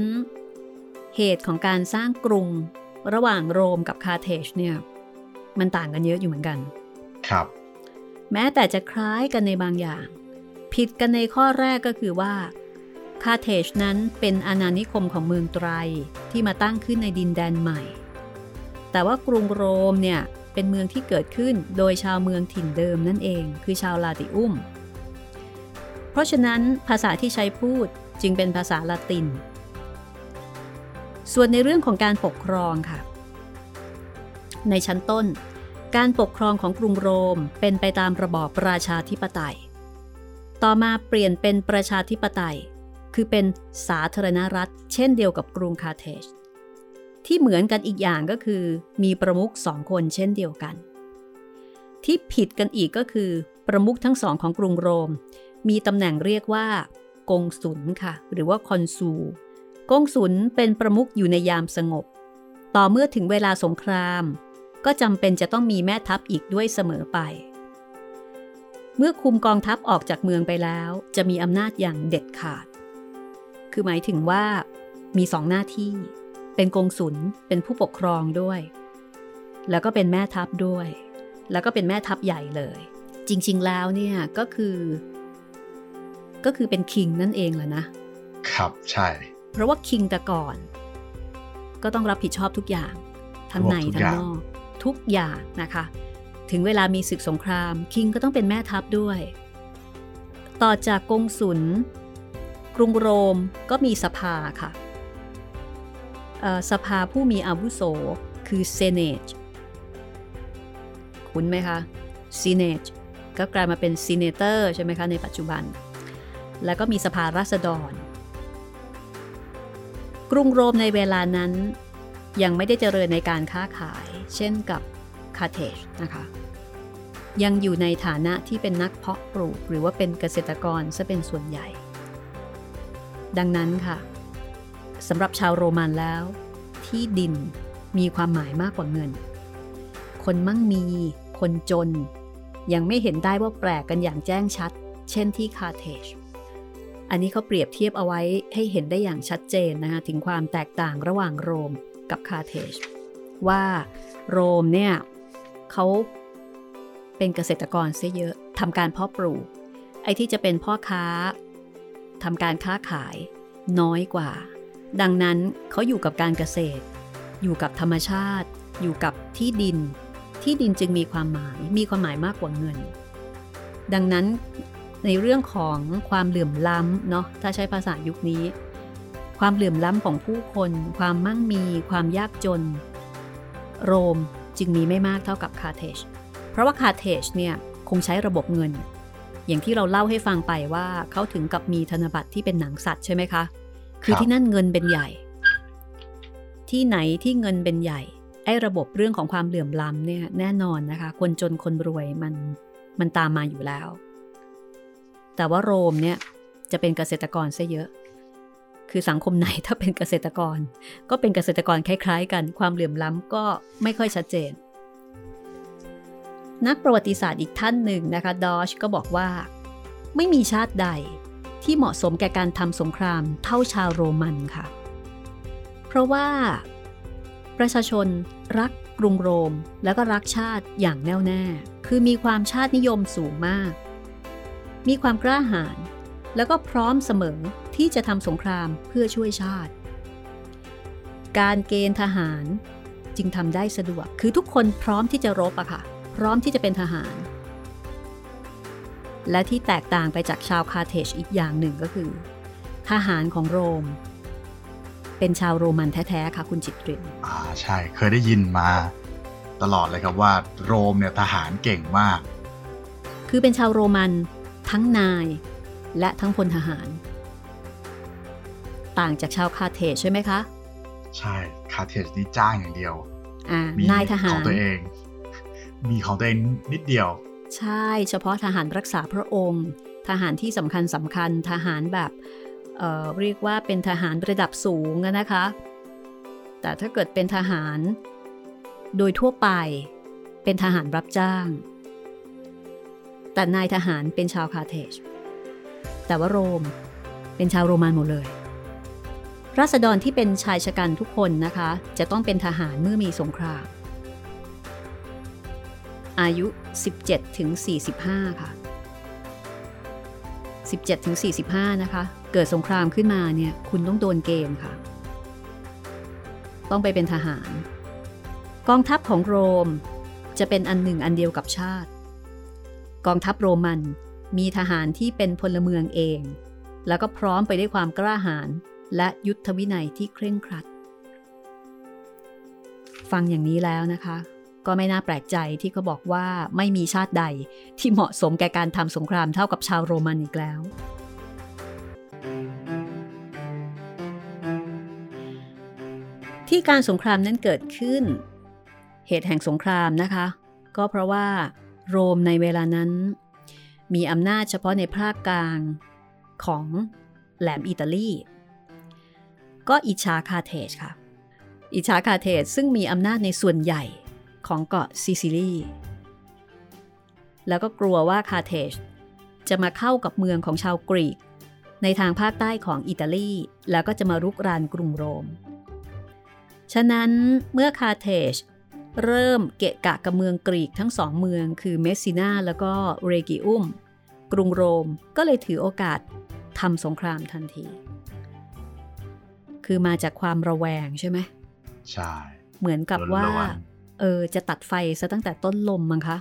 เหตุของการสร้างกรุงระหว่างโรมกับคาเทจเนี่ย มันต่างกันเยอะอยู่เหมือนกัน ครับ แม้แต่จะคล้ายกันในบางอย่าง ผิดกันในข้อแรกก็คือว่าคาเทจนั้นเป็นอาณานิคมของเมืองไตรที่มาตั้งขึ้นในดินแดนใหม่ แต่ว่ากรุงโรมเนี่ยเป็นเมืองที่เกิดขึ้นโดยชาวเมืองถิ่นเดิมนั่นเอง คือชาวลาติอุม เพราะฉะนั้นภาษาที่ใช้พูด จึงเป็นภาษาละติน ส่วนในเรื่องของการปกครองค่ะ ในชั้นต้น การปกครองของกรุงโรมเป็นไปตามระบอบประชาธิปไตย ต่อมาเปลี่ยนเป็นประชาธิปไตย คือเป็นสาธารณรัฐ เช่นเดียวกับกรุงคาเทจที่เหมือนกันอีกอย่างก็คือ มีประมุขสองคนเช่นเดียวกัน ที่ผิดกันอีกก็คือ ประมุขทั้งสองของกรุงโรม มีตำแหน่งเรียกว่า กงสุลค่ะ หรือว่าคอนซูกงสุลเป็นประมุขอยู่ในยามสงบ ต่อเมื่อถึงเวลาสงคราม ก็จำเป็นจะต้องมีแม่ทัพอีกด้วยเสมอไป เมื่อคุมกองทัพออกจากเมืองไปแล้ว จะมีอำนาจอย่างเด็ดขาด คือหมายถึงว่า มีสองหน้าที่ เป็นกงสุลเป็นผู้ปกครองด้วย แล้วก็เป็นแม่ทัพด้วย แล้วก็เป็นแม่ทัพใหญ่เลย จริง ๆ แล้วเนี่ยก็คือ ก็คือเป็นคิงนั่นเองแหละนะ ครับใช่ เพราะว่าคิงแต่ก่อน ก็ต้องรับผิดชอบทุกอย่าง ทั้งในทุกทั้องย่างนอก ทุกอย่างนะคะ ถึงเวลามีศึกสงคราม คิงก็ต้องเป็นแม่ทัพด้วย ต่อจากกงสุลกรุงโรมก็มีสภาค่ะเอ่อสภาผู้มีอาวุโสคือเซเนจคุ้นไหมคะซีเนตก็กลายมาเป็นซีเนเตอร์ใช่ไหมคะในปัจจุบัน แล้วก็มีสภาราษฎร กรุงโรมในเวลานั้น ยังไม่ได้เจริญในการค้าขาย เช่นกับคาร์เทจนะคะ ยังอยู่ในฐานะที่เป็นนักเพาะปลูกหรือว่าเป็นเกษตรกรซะเป็นส่วนใหญ่ ดังนั้นค่ะสำหรับชาวโรมันแล้ว ที่ดินมีความหมายมากกว่าเงิน คนมั่งมี คนจน ยังไม่เห็นได้ว่าแปลกกันอย่างแจ้งชัด เช่นที่คาเทจ อันนี้เขาเปรียบเทียบเอาไว้ให้เห็นได้อย่างชัดเจนนะคะถึงความแตกต่างระหว่างโรมกับคาเทจว่าโรมเนี่ยเขาเป็นเกษตรกรเสียเยอะทำการเพาะปลูก ไอ้ที่จะเป็นพ่อค้าทำการค้าขายน้อยกว่า ดังนั้นเขาอยู่กับการเกษตร อยู่กับธรรมชาติ อยู่กับที่ดิน ที่ดินจึงมีความหมายมีความหมายมากกว่าเงิน ดังนั้น ในเรื่องของความเหลื่อมล้ำเนาะถ้าใช้ภาษายุคนี้ ความเหลื่อมล้ำของผู้คน ความมั่งมี ความยากจน โรมจึงมีไม่มากเท่ากับคาเทจเพราะว่าคาเทจเนี่ยคงใช้ระบบเงิน อย่างที่เราเล่าให้ฟังไปว่าเขาถึงกับมีธนบัตรที่เป็นหนังสัตว์ใช่ไหมคะ คือที่นั่นเงินเป็นใหญ่ ที่ไหนที่เงินเป็นใหญ่ไอ้ระบบเรื่องของความเหลื่อมล้ำเนี่ยแน่นอนนะคะ คนจนคนรวยมันมันตามมาอยู่แล้ว แต่ว่าโรมเนี่ยจะเป็นเกษตรกรซะเยอะ คือสังคมไหนถ้าเป็นเกษตรกร ก็เป็นเกษตรกรคล้าย ๆ กัน ความเหลื่อมล้ำก็ไม่ค่อยชัดเจน นักประวัติศาสตร์อีกท่านหนึ่งนะคะ ดอชก็บอกว่า ไม่มีชาติใดที่เหมาะสมแก่การทำสงครามเท่าชาวโรมันค่ะ เพราะว่าประชาชนรักกรุงโรม แล้วก็รักชาติอย่างแน่วแน่ คือมีความชาตินิยมสูงมาก มีความกล้าหาญแล้วก็พร้อมเสมอที่จะทำสงครามเพื่อช่วยชาติ การเกณฑ์ทหารจึงทำได้สะดวก คือทุกคนพร้อมที่จะรบอะค่ะ พร้อมที่จะเป็นทหาร และที่แตกต่างไปจากชาวคาเทจอีกอย่างหนึ่งก็คือ ทหารของโรม เป็นชาวโรมันแท้ๆค่ะคุณจิตรินอ่าใช่เคยได้ยินมาตลอดเลยครับว่าโรมเนี่ยทหารเก่งมาก คือเป็นชาวโรมัน ทั้งนายและทั้งพลทหาร ต่างจากชาวคาเทจใช่ไหมคะ ใช่คาเทจนี่จ้างอย่างเดียวอ่ามีนายทหาของรตัวเอง มีของตัวเองนิดเดียว ใช่เฉพาะทหารรักษาพระองค์ ทหารที่สำคัญสำคัญทหารแบบเอ่อเรียกว่าเป็นทหารระดับสูงอะนะคะ แต่ถ้าเกิดเป็นทหารโดยทั่วไปเป็นทหารรับจ้าง แต่นายทหารเป็นชาวคาเทจ แต่ว่าโรมเป็นชาวโรมันหมดเลย ราษฎรที่เป็นชายชะกันทุกคนนะคะ จะต้องเป็นทหารเมื่อมีสงคราม อายุ 17ถึง45 ค่ะ 17ถึง45 นะคะ เกิดสงครามขึ้นมาเนี่ย คุณต้องโดนเกณฑ์ค่ะ ต้องไปเป็นทหาร กองทัพของโรมจะเป็นอันหนึ่งอันเดียวกับชาติ กองทัพโรมันมีทหารที่เป็นพลเมืองเอง แล้วก็พร้อมไปด้วยความกล้าหาญและยุทธวินัยที่เคร่งครัด ฟังอย่างนี้แล้วนะคะ ก็ไม่น่าแปลกใจที่เขาบอกว่าไม่มีชาติใดที่เหมาะสมแก่การทำสงครามเท่ากับชาวโรมันอีกแล้วที่การสงครามนั้นเกิดขึ้น เหตุแห่งสงครามนะคะ ก็เพราะว่า โรมในเวลานั้น มีอำนาจเฉพาะในภาคกลางของแหลมอิตาลี ก็อิชาคาเทจค่ะ อิชาคาเทจซึ่งมีอำนาจในส่วนใหญ่ของเกาะซิซิลีแล้วก็กลัวว่าคาเทจจะมาเข้ากับเมืองของชาวกรีก ในทางภาคใต้ของอิตาลี แล้วก็จะมารุกรานกรุงโรม ฉะนั้นเมื่อคาเทจ เริ่มเกะกะกับเมืองกรีกทั้งสองเมืองคือเมสซินาแล้วก็เรกิอุม กรุงโรมก็เลยถือโอกาสทำสงครามทันที คือมาจากความระแวงใช่ไหมใช่ เหมือนกับว่าล้วนเออ จะตัดไฟซะตั้งแต่ต้นลมมั้งคะ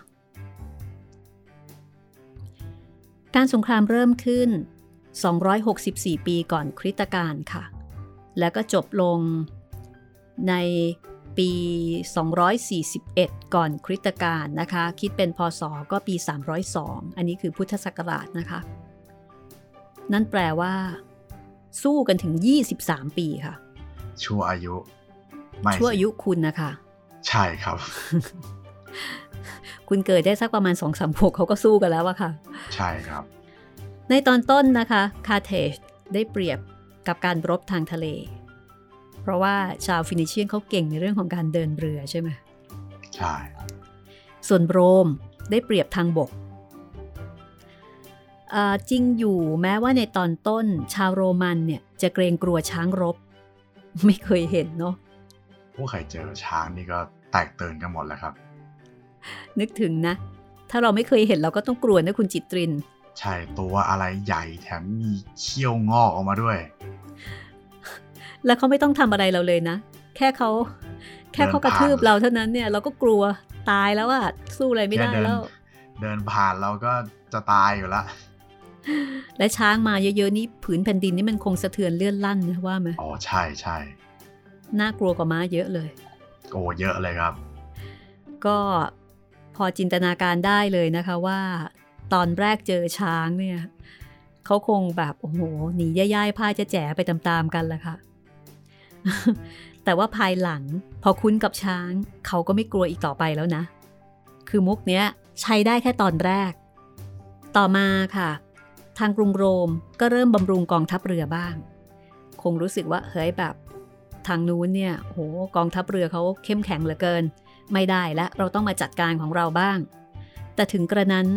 การสงครามเริ่มขึ้น 264 ปีก่อนคริสตกาลค่ะ แล้วก็จบลงใน ปี 241 ก่อนคริสตกาลนะคะ คิดเป็นพศก็ปี 302 อันนี้คือพุทธศักราชนะคะ นั่นแปลว่า สู้กันถึง 23 ปีค่ะ ชั่วอายุ ไม่ชั่วอายุสิคุณนะคะ ใช่ครับ คุณเกิดได้สักประมาณ2อสามขเขาก็สู้กันแล้วอะค่ะ ใช่ครับ ในตอนต้นนะคะ คาเทจได้เปรียบกับการรบทางทะเล เพราะว่าชาวฟินิเชียนเขาเก่งในเรื่องของการเดินเรือใช่ไหมใช่ส่วนโรมได้เปรียบทางบกอ่าจริงอยู่แม้ว่าในตอนต้นชาวโรมันเนี่ยจะเกรงกลัวช้างรบ ไม่เคยเห็นเนาะพวกใครเจอช้างนี่ก็แตกตื่นกันหมดแล้วครับ นึกถึงนะ ถ้าเราไม่เคยเห็นเราก็ต้องกลัวนะคุณจิตริน ใช่ตัวอะไรใหญ่แถมมีเขี้ยวงอกออกมาด้วย แล้วเขาไม่ต้องทำอะไรเราเลยนะ แค่เขาแค่เขากระทืบเราเท่านั้นเนี่ยเราก็กลัวตายแล้วอะสู้อะไรไม่ได้แค่เดินแล้ว เดินผ่านเราก็จะตายอยู่ละและช้างมาเยอะๆนี่ผืนแผ่นดินนี่มันคงสะเทือนเลื่อนลั่นนะว่าไหมอ๋อใช่ใช่น่ากลัวกว่าม้าเยอะเลย โอ้เยอะเลยครับ ก็พอจินตนาการได้เลยนะคะว่า ตอนแรกเจอช้างเนี่ยเขาคงแบบโอ้โหหนีย่ายๆพ่ายจะแจ๋ไปตามๆกันแหละค่ะ แต่ว่าภายหลังพอคุ้นกับช้าง เขาก็ไม่กลัวอีกต่อไปแล้วนะ คือมุกเนี้ยใช้ได้แค่ตอนแรก ต่อมาค่ะ ทางกรุงโรมก็เริ่มบำรุงกองทัพเรือบ้าง คงรู้สึกว่าเฮ้ยแบบ ทางนู้นเนี่ยโหกองทัพเรือเขาเข้มแข็งเหลือเกิน ไม่ได้และเราต้องมาจัดการของเราบ้าง แต่ถึงกระนั้น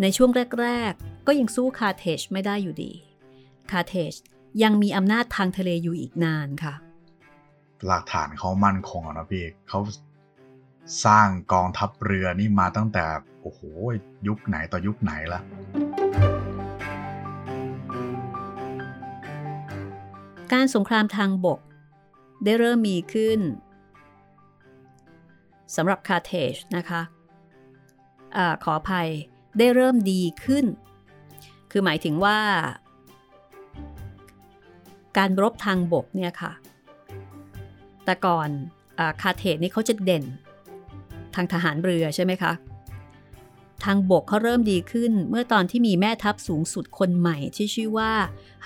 ในช่วงแรก ๆ ก็ยังสู้คาเทจไม่ได้อยู่ดีคาเทจ ยังมีอำนาจทางทะเลอยู่อีกนานค่ะ หลักฐานเขามั่นคงอะนะพี่เขาสร้างกองทัพเรือนี่มาตั้งแต่ โอ้โห ยุคไหนต่อยุคไหนละการสงครามทางบก ได้เริ่มมีขึ้นสำหรับคาเทจนะคะอาขออภัยได้เริ่มดีขึ้น คือหมายถึงว่า การรบทางบกเนี่ยค่ะ แต่ก่อนอคาเทจนี่เขาจะเด่น ทางทหารเรือใช่ไหมคะ ทางบกเขาเริ่มดีขึ้นเมื่อตอนที่มีแม่ทัพสูงสุดคนใหม่ที่ชื่อว่า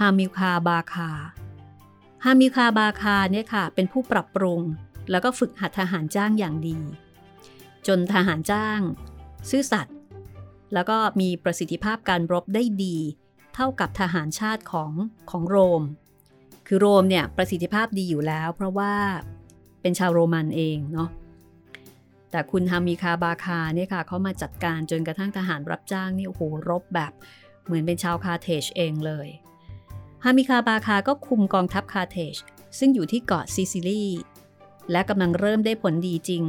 ฮามิคาบาคา ฮามิคาบาคาเนี่ยค่ะ เป็นผู้ปรับปรุงแล้วก็ฝึกหัดทหารจ้างอย่างดี จนทหารจ้าง ซื่อสัตย์แล้วก็มีประสิทธิภาพการรบได้ดี เท่ากับทหารชาติของของโรม คือโรมเนี่ยประสิทธิภาพดีอยู่แล้ว เพราะว่าเป็นชาวโรมันเองเนาะแต่คุณฮามิลคาร์บาร์กาเนี่ยค่ะเขามาจัดการจนกระทั่งทหารรับจ้างนี่โอ้โหรบแบบเหมือนเป็นชาวคาร์เทจเองเลยฮามิลคาร์บาร์กาก็คุมกองทัพคาร์เทจซึ่งอยู่ที่เกาะซิซิลีและกำลังเริ่มได้ผลดีจริง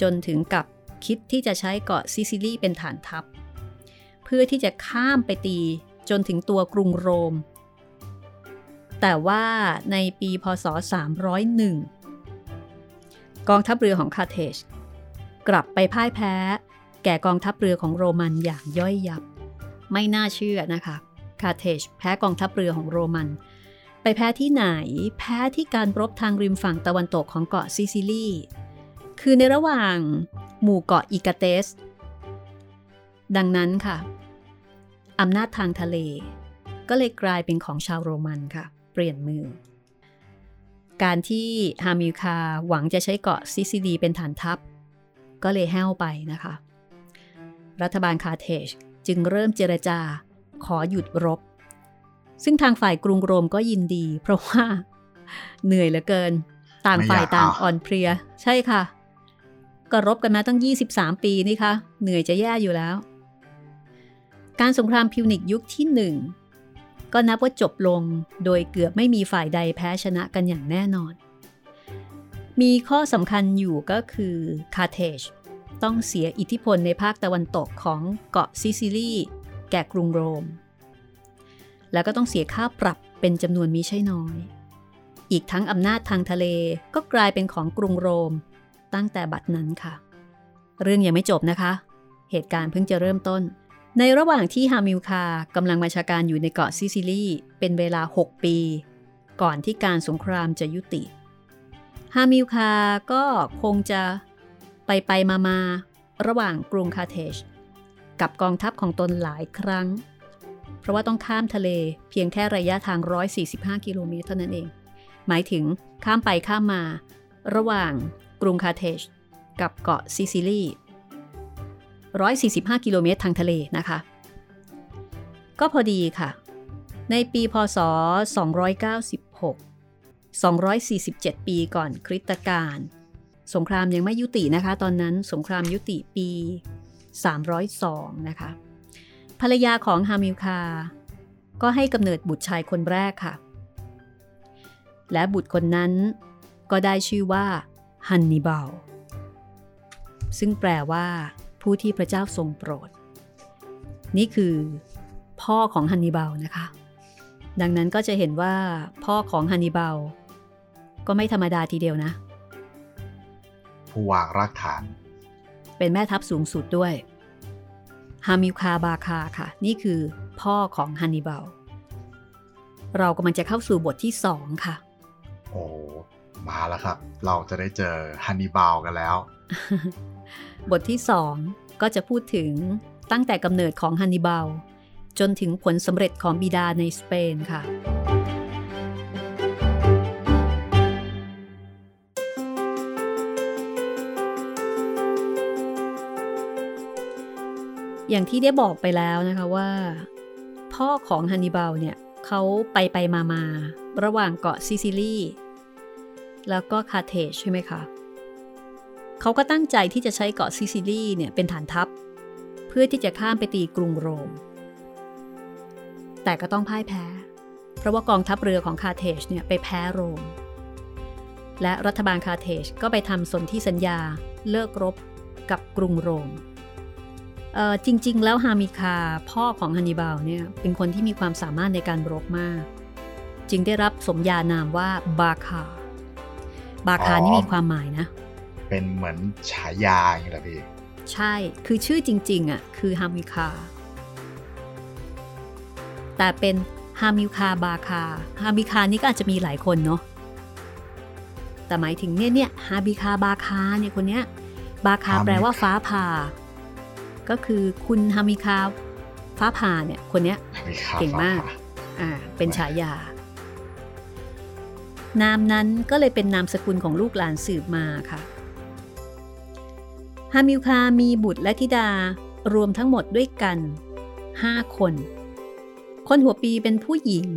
จนถึงกับคิดที่จะใช้เกาะซิซิลีเป็นฐานทัพ เพื่อที่จะข้ามไปตีจนถึงตัวกรุงโรม แต่ว่าในปีพศ 301 กองทัพเรือของคาร์เทจกลับไปพ่ายแพ้ แก่กองทัพเรือของโรมันอย่างย่อยยับ ไม่น่าเชื่อนะคะ คาร์เทจแพ้กองทัพเรือของโรมัน ไปแพ้ที่ไหน แพ้ที่การรบทางริมฝั่งตะวันตกของเกาะซิซิลีคือในระหว่างหมู่เกาะอิกาเตส ดังนั้นค่ะ อำนาจทางทะเล ก็เลยกลายเป็นของชาวโรมันค่ะ เปลี่ยนมือ การที่ฮามิลคาร์หวังจะใช้เกาะซิซิลีเป็นฐานทัพ ก็เลยแห้วไปนะคะ รัฐบาลคาร์เทจจึงเริ่มเจรจาขอหยุดรบ ซึ่งทางฝ่ายกรุงโรมก็ยินดี เพราะว่าเหนื่อยเหลือเกิน ต่างฝ่ายต่างอ่อนเพลีย ใช่ค่ะ ก็รบกันมาตั้ง 23 ปีนี่คะเหนื่อยจะแย่อยู่แล้ว การสงครามพิวนิกยุคที่หนึ่ง ก็นับว่าจบลงโดยเกือบไม่มีฝ่ายใดแพ้ชนะกันอย่างแน่นอน มีข้อสำคัญอยู่ก็คือคาร์เทจต้องเสียอิทธิพลในภาคตะวันตกของเกาะซิซิลีแก่กรุงโรม แล้วก็ต้องเสียค่าปรับเป็นจำนวนมิใช่น้อย อีกทั้งอำนาจทางทะเลก็กลายเป็นของกรุงโรม ตั้งแต่บัดนั้นค่ะ เรื่องยังไม่จบนะคะ เหตุการณ์เพิ่งจะเริ่มต้น ในระหว่างที่ฮามิลคาร์กำลังบัญชาการอยู่ในเกาะซิซิลีเป็นเวลา 6 ปี ก่อนที่การสงครามจะยุติ ฮามิลคาร์ก็คงจะไปไปมามาระหว่างกรุงคาร์เทจกับกองทัพของตนหลายครั้ง เพราะว่าต้องข้ามทะเลเพียงแค่ระยะทาง 145 กิโลเมตรเท่านั้นเอง หมายถึงข้ามไปข้ามมา ระหว่างกรุงคาเทจกับเกาะซิซิลี 145 กิโลเมตรทางทะเลนะคะ ก็พอดีค่ะ ในปีพศ 296 247 ปีก่อนคริสตกาลสงครามยังไม่ยุตินะคะ ตอนนั้นสงครามยุติปี 302 นะคะ ภรรยาของฮามิลคา ก็ให้กำเนิดบุตรชายคนแรกค่ะ และบุตรคนนั้นก็ได้ชื่อว่าฮันนิบาลซึ่งแปลว่า ผู้ที่พระเจ้าทรงโปรด นี่คือพ่อของฮันนิบาลนะคะ ดังนั้นก็จะเห็นว่าพ่อของฮันนิบาลก็ไม่ธรรมดาทีเดียวนะ ผู้วางรากฐาน เป็นแม่ทัพสูงสุดด้วยฮามิลคาบาคาค่ะ นี่คือพ่อของฮันนิบาลเรากำลังจะเข้าสู่บทที่สองค่ะ โอ้ มาแล้วครับ เราจะได้เจอฮันนิบาลกันแล้ว บทที่สองก็จะพูดถึงตั้งแต่กำเนิดของฮันนิบาล จนถึงผลสำเร็จของบิดาในสเปนค่ะอย่างที่ได้บอกไปแล้วนะคะว่า พ่อของฮานนิบาลเนี่ยเขาไปไปมามาระหว่างเกาะซิซิลี แล้วก็คาร์เทจใช่ไหมคะ เขาก็ตั้งใจที่จะใช้เกาะซิซิลีเนี่ยเป็นฐานทัพ เพื่อที่จะข้ามไปตีกรุงโรม แต่ก็ต้องพ่ายแพ้ เพราะว่ากองทัพเรือของคาร์เทจเนี่ยไปแพ้โรม และรัฐบาลคาร์เทจก็ไปทำสนธิสัญญาเลิกรบกับกรุงโรมจริง ๆ แล้วฮามิคาพ่อของฮันนิบาลเนี่ยเป็นคนที่มีความสามารถในการรบมาก จึงได้รับสมญานามว่าบาคา บาคานี่มีความหมายนะ เป็นเหมือนฉายาอย่างนี้แหละพี่ ใช่ คือชื่อจริงๆอะคือฮามิคา แต่เป็นฮามิคาบาคา ฮามิคานี่ก็อาจจะมีหลายคนเนาะ แต่หมายถึงเนี่ยเนี่ยฮาบิคาบาคาเนี่ยคนเนี้ย บาคาแปลว่าฟ้าผ่า ก็คือคุณฮามิคาฟ้าผ่าเนี่ยคนเนี้ยเก่งมาก อ่า เป็นฉายา นามนั้นก็เลยเป็นนามสกุลของลูกหลานสืบมาค่ะ ฮามิลคามีบุตรและธิดารวมทั้งหมดด้วยกัน 5 คน คนหัวปีเป็นผู้หญิง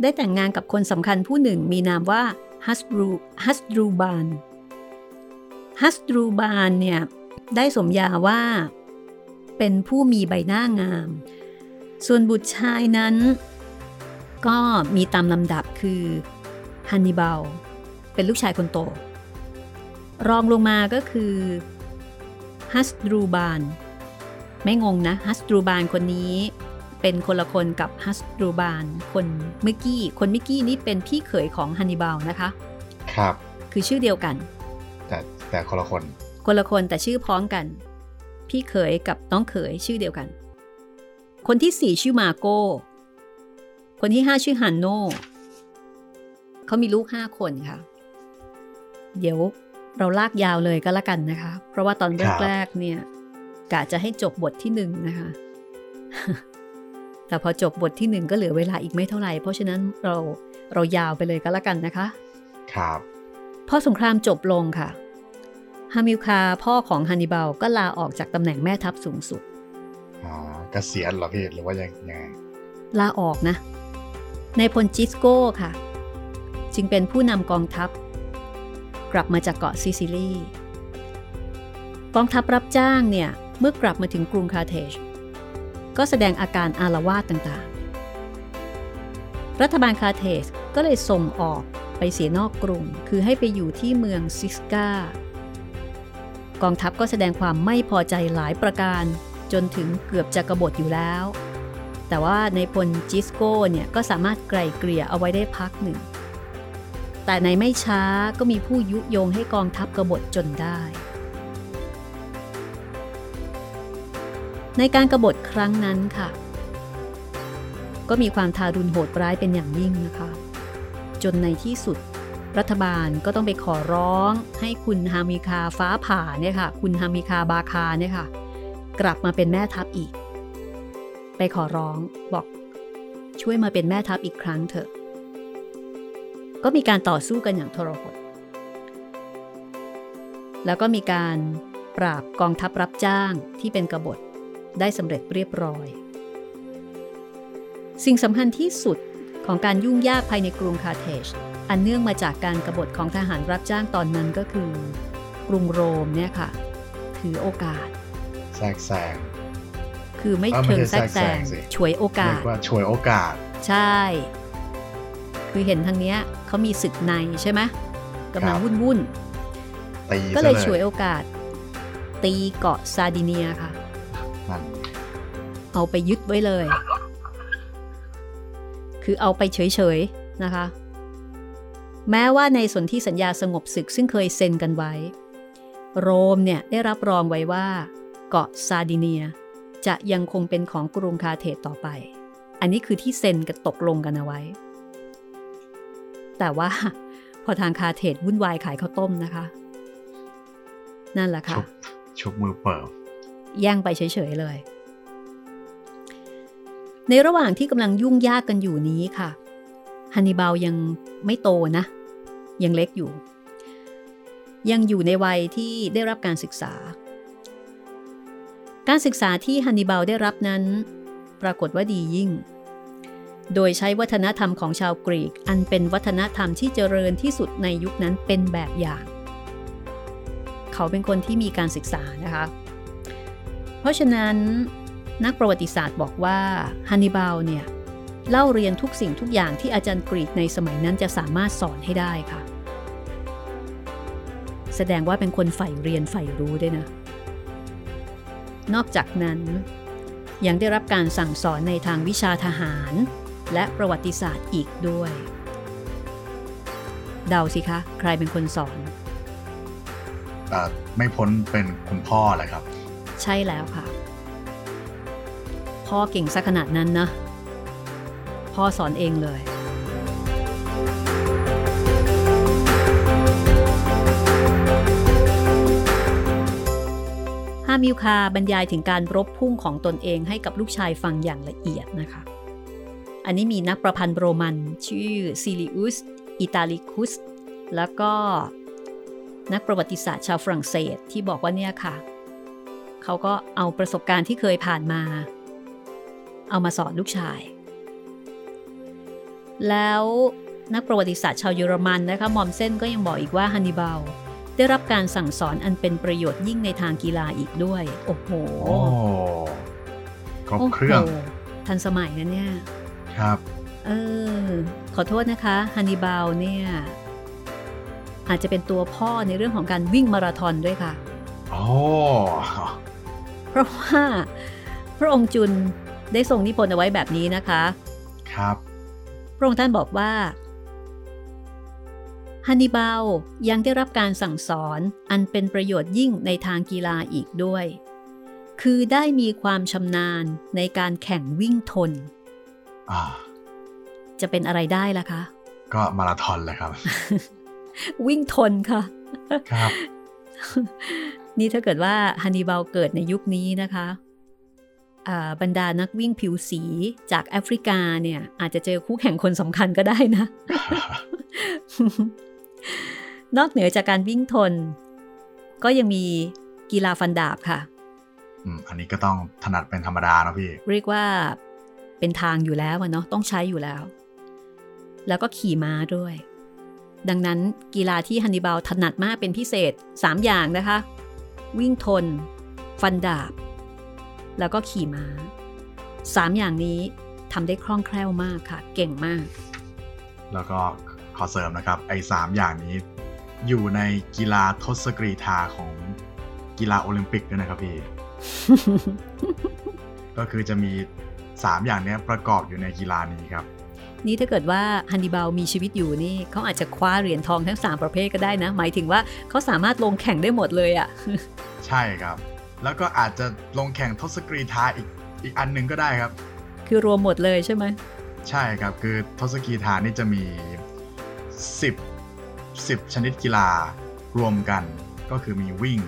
ได้แต่งงานกับคนสำคัญผู้หนึ่งมีนามว่าฮัสรูฮัสดรูบานฮัสดรูบานเนี่ยได้สมญาว่า เป็นผู้มีใบหน้างาม ส่วนบุตรชายนั้น ก็มีตามลำดับคือฮันนิบาลเป็นลูกชายคนโต รองลงมาก็คือฮัสดรูบานไม่งงนะฮัสดรูบานคนนี้เป็นคนละคนกับฮัสดรูบานคนเมื่อกี้ คนเมื่อกี้นี่เป็นพี่เขยของฮันนิบาลนะคะ ครับ คือชื่อเดียวกัน แต่แต่คนละคน คนละคนแต่ชื่อพ้องกัน พี่เขยกับน้องเขยชื่อเดียวกัน คนที่สี่ชื่อมาโก้ คนที่ห้าชื่อฮันโนเขามีลูกห้าคนค่ะ เดี๋ยวเราลากยาวเลยก็แล้วกันนะคะ เพราะว่าตอนแรกๆเนี่ยกะจะให้จบบทที่หนึ่งนะคะ แต่พอจบบทที่หนึ่งก็เหลือเวลาอีกไม่เท่าไหร่ เพราะฉะนั้นเราเรายาวไปเลยก็แล้วกันนะคะ ครับ พอสงครามจบลงค่ะฮามิลคาพ่อของฮันนิบาลก็ลาออกจากตำแหน่งแม่ทัพสูงสุด อ๋อเกษียณเหรอพี่หรือว่ายังไงลาออกนะ นายพลจิสโก้ค่ะ จึงเป็นผู้นำกองทัพ กลับมาจากเกาะซิซิลีกองทัพรับจ้างเนี่ย เมื่อกลับมาถึงกรุงคาร์เธจก็แสดงอาการอาละวาดต่างๆ รัฐบาลคาร์เธจก็เลยส่งออกไปเสียนอกกรุง คือให้ไปอยู่ที่เมืองซิกกากองทัพก็แสดงความไม่พอใจหลายประการ จนถึงเกือบจะกบฏอยู่แล้ว แต่ว่านายพลจิสโก้เนี่ยก็สามารถไกล่เกลี่ยเอาไว้ได้พักหนึ่ง แต่ในไม่ช้าก็มีผู้ยุยงให้กองทัพกบฏจนได้ ในการกรบฏครั้งนั้นค่ะ ก็มีความทารุณโหดร้ายเป็นอย่างยิ่งนะคะ จนในที่สุดรัฐบาลก็ต้องไปขอร้องให้คุณฮามิคาฟ้าผ่าเนี่ยค่ะ คุณฮามิคาบาคาเนี่ยค่ะ กลับมาเป็นแม่ทัพอีก ไปขอร้องบอก ช่วยมาเป็นแม่ทัพอีกครั้งเถอะ ก็มีการต่อสู้กันอย่างทรหด แล้วก็มีการปราบกองทัพรับจ้างที่เป็นกบฏได้สำเร็จเรียบร้อย สิ่งสำคัญที่สุดของการยุ่งยากภายในกรุงคาเทจอันเนื่องมาจากการกรบฏของทหารรับจ้างตอนนั้นก็คือ กรุงโรมเนี่ยค่ะ ถือโอกาส แทรกแซง คือไม่เอ้าไม่เชิงใช่แทรกแซงแทรกแซงสิฉวยโอกาส เรียกกว่าช่วยโอกาส ใช่ คือเห็นทางเนี้ยเขามีศึกในใช่ไหมกำลังครับวุ่นวุ่นตีๆก็ซะเลยฉวยโอกาส ตีเกาะซาร์ดิเนียค่ะนั่นเอาไปยึดไว้เลย คือเอาไปเฉยๆนะคะ แม้ว่าในสนธิสัญญาสงบศึกซึ่งเคยเซ็นกันไว้ โรมเนี่ยได้รับรองไว้ว่า เกาะซาร์ดิเนีย จะยังคงเป็นของกรุงคาร์เธจต่อไป อันนี้คือที่เซ็นกันตกลงกันเอาไว้ แต่ว่าพอทางคาร์เธจวุ่นวายขายข้าวต้มนะคะ นั่นแหละค่ะชุบชุบมือเปิบแย่งไปเฉยๆเลย ในระหว่างที่กำลังยุ่งยากกันอยู่นี้ค่ะฮันนิบาลยังไม่โตนะ ยังเล็กอยู่ ยังอยู่ในวัยที่ได้รับการศึกษา การศึกษาที่ฮันนิบาลได้รับนั้น ปรากฏว่าดียิ่ง โดยใช้วัฒนธรรมของชาวกรีก อันเป็นวัฒนธรรมที่เจริญที่สุดในยุคนั้นเป็นแบบอย่าง เขาเป็นคนที่มีการศึกษานะคะ เพราะฉะนั้นนักประวัติศาสตร์บอกว่าฮันนิบาลเนี่ยเล่าเรียนทุกสิ่งทุกอย่างที่อาจารย์กรีกในสมัยนั้นจะสามารถสอนให้ได้ค่ะ แสดงว่าเป็นคนใฝ่เรียนใฝ่รู้ด้วยนะ นอกจากนั้น ยังได้รับการสั่งสอนในทางวิชาทหาร และประวัติศาสตร์อีกด้วย เดาสิคะ ใครเป็นคนสอนเอ่อไม่พ้นเป็นคุณพ่อแหละครับ ใช่แล้วค่ะ พ่อเก่งซะขนาดนั้นนะ พ่อสอนเองเลยามิลคาบรรยายถึงการรบพุ่งของตนเองให้กับลูกชายฟังอย่างละเอียดนะคะ อันนี้มีนักประพันธ์โรมันชื่อซิลิอุส อิตาลิคุส แล้วก็นักประวัติศาสตร์ชาวฝรั่งเศสที่บอกว่าเนี่ยค่ะ เขาก็เอาประสบการณ์ที่เคยผ่านมา เอามาสอนลูกชาย แล้วนักประวัติศาสตร์ชาวเยอรมันนะคะมอมเส้นก็ยังบอกอีกว่าฮันนิบาล ได้รับการสั่งสอนอันเป็นประโยชน์ยิ่งในทางกีฬาอีกด้วย โอ้โหโอ้ครบเครื่องโโหทันสมัยนะเนี่ย ครับ เออ ขอโทษนะคะฮันนิบาลเนี่ย อาจจะเป็นตัวพ่อในเรื่องของการวิ่งมาราธอนด้วยค่ะโอ้เพราะว่า พระองค์จุนได้ทรงนิพนธ์เอาไว้แบบนี้นะคะ ครับ พระองค์ท่านบอกว่า ฮันนิบาลยังได้รับการสั่งสอนอันเป็นประโยชน์ยิ่งในทางกีฬาอีกด้วย คือได้มีความชำนาญในการแข่งวิ่งทนอ่าจะเป็นอะไรได้ล่ะคะ ก็มาราธอนเลยครับ วิ่งทนค่ะ ครับ นี่ถ้าเกิดว่าฮันนิบาลเกิดในยุคนี้นะคะบรรดานักวิ่งผิวสีจากแอฟริกาเนี่ย อาจจะเจอคู่แข่งคนสำคัญก็ได้นะ นอกเหนือจากการวิ่งทน ก็ยังมีกีฬาฟันดาบค่ะอืมอันนี้ก็ต้องถนัดเป็นธรรมดานะพี่ เรียกว่าเป็นทางอยู่แล้วเนาะต้องใช้อยู่แล้ว แล้วก็ขี่ม้าด้วย ดังนั้นกีฬาที่ฮันนิบาลถนัดมากเป็นพิเศษ 3 อย่างนะคะ วิ่งทน ฟันดาบ แล้วก็ขี่ม้า 3 อย่างนี้ทำได้คล่องแคล่วมากค่ะ เก่งมาก แล้วก็ ขอเสริมนะครับ ไอ้สามอย่างนี้ อยู่ในกีฬาทศกรีธาของกีฬาโอลิมปิกด้วยนะครับพี่ ก็คือจะมี3อย่างนี้ประกอบอยู่ในกีฬานี้ครับ นี่ถ้าเกิดว่าฮันนิบาลมีชีวิตอยู่นี่เขาอาจจะคว้าเหรียญทองทั้ง 3 ประเภทก็ได้นะ หมายถึงว่าเขาสามารถลงแข่งได้หมดเลยอะ่ะ ใช่ครับ แล้วก็อาจจะลงแข่งทศกรีธาอีกอีกอันหนึ่งก็ได้ครับ คือรวมหมดเลยใช่ไหมใช่ครับ คือทศกรีธานี่จะมี 10 10 ชนิดกีฬารวมกันก็คือมีวิ่ง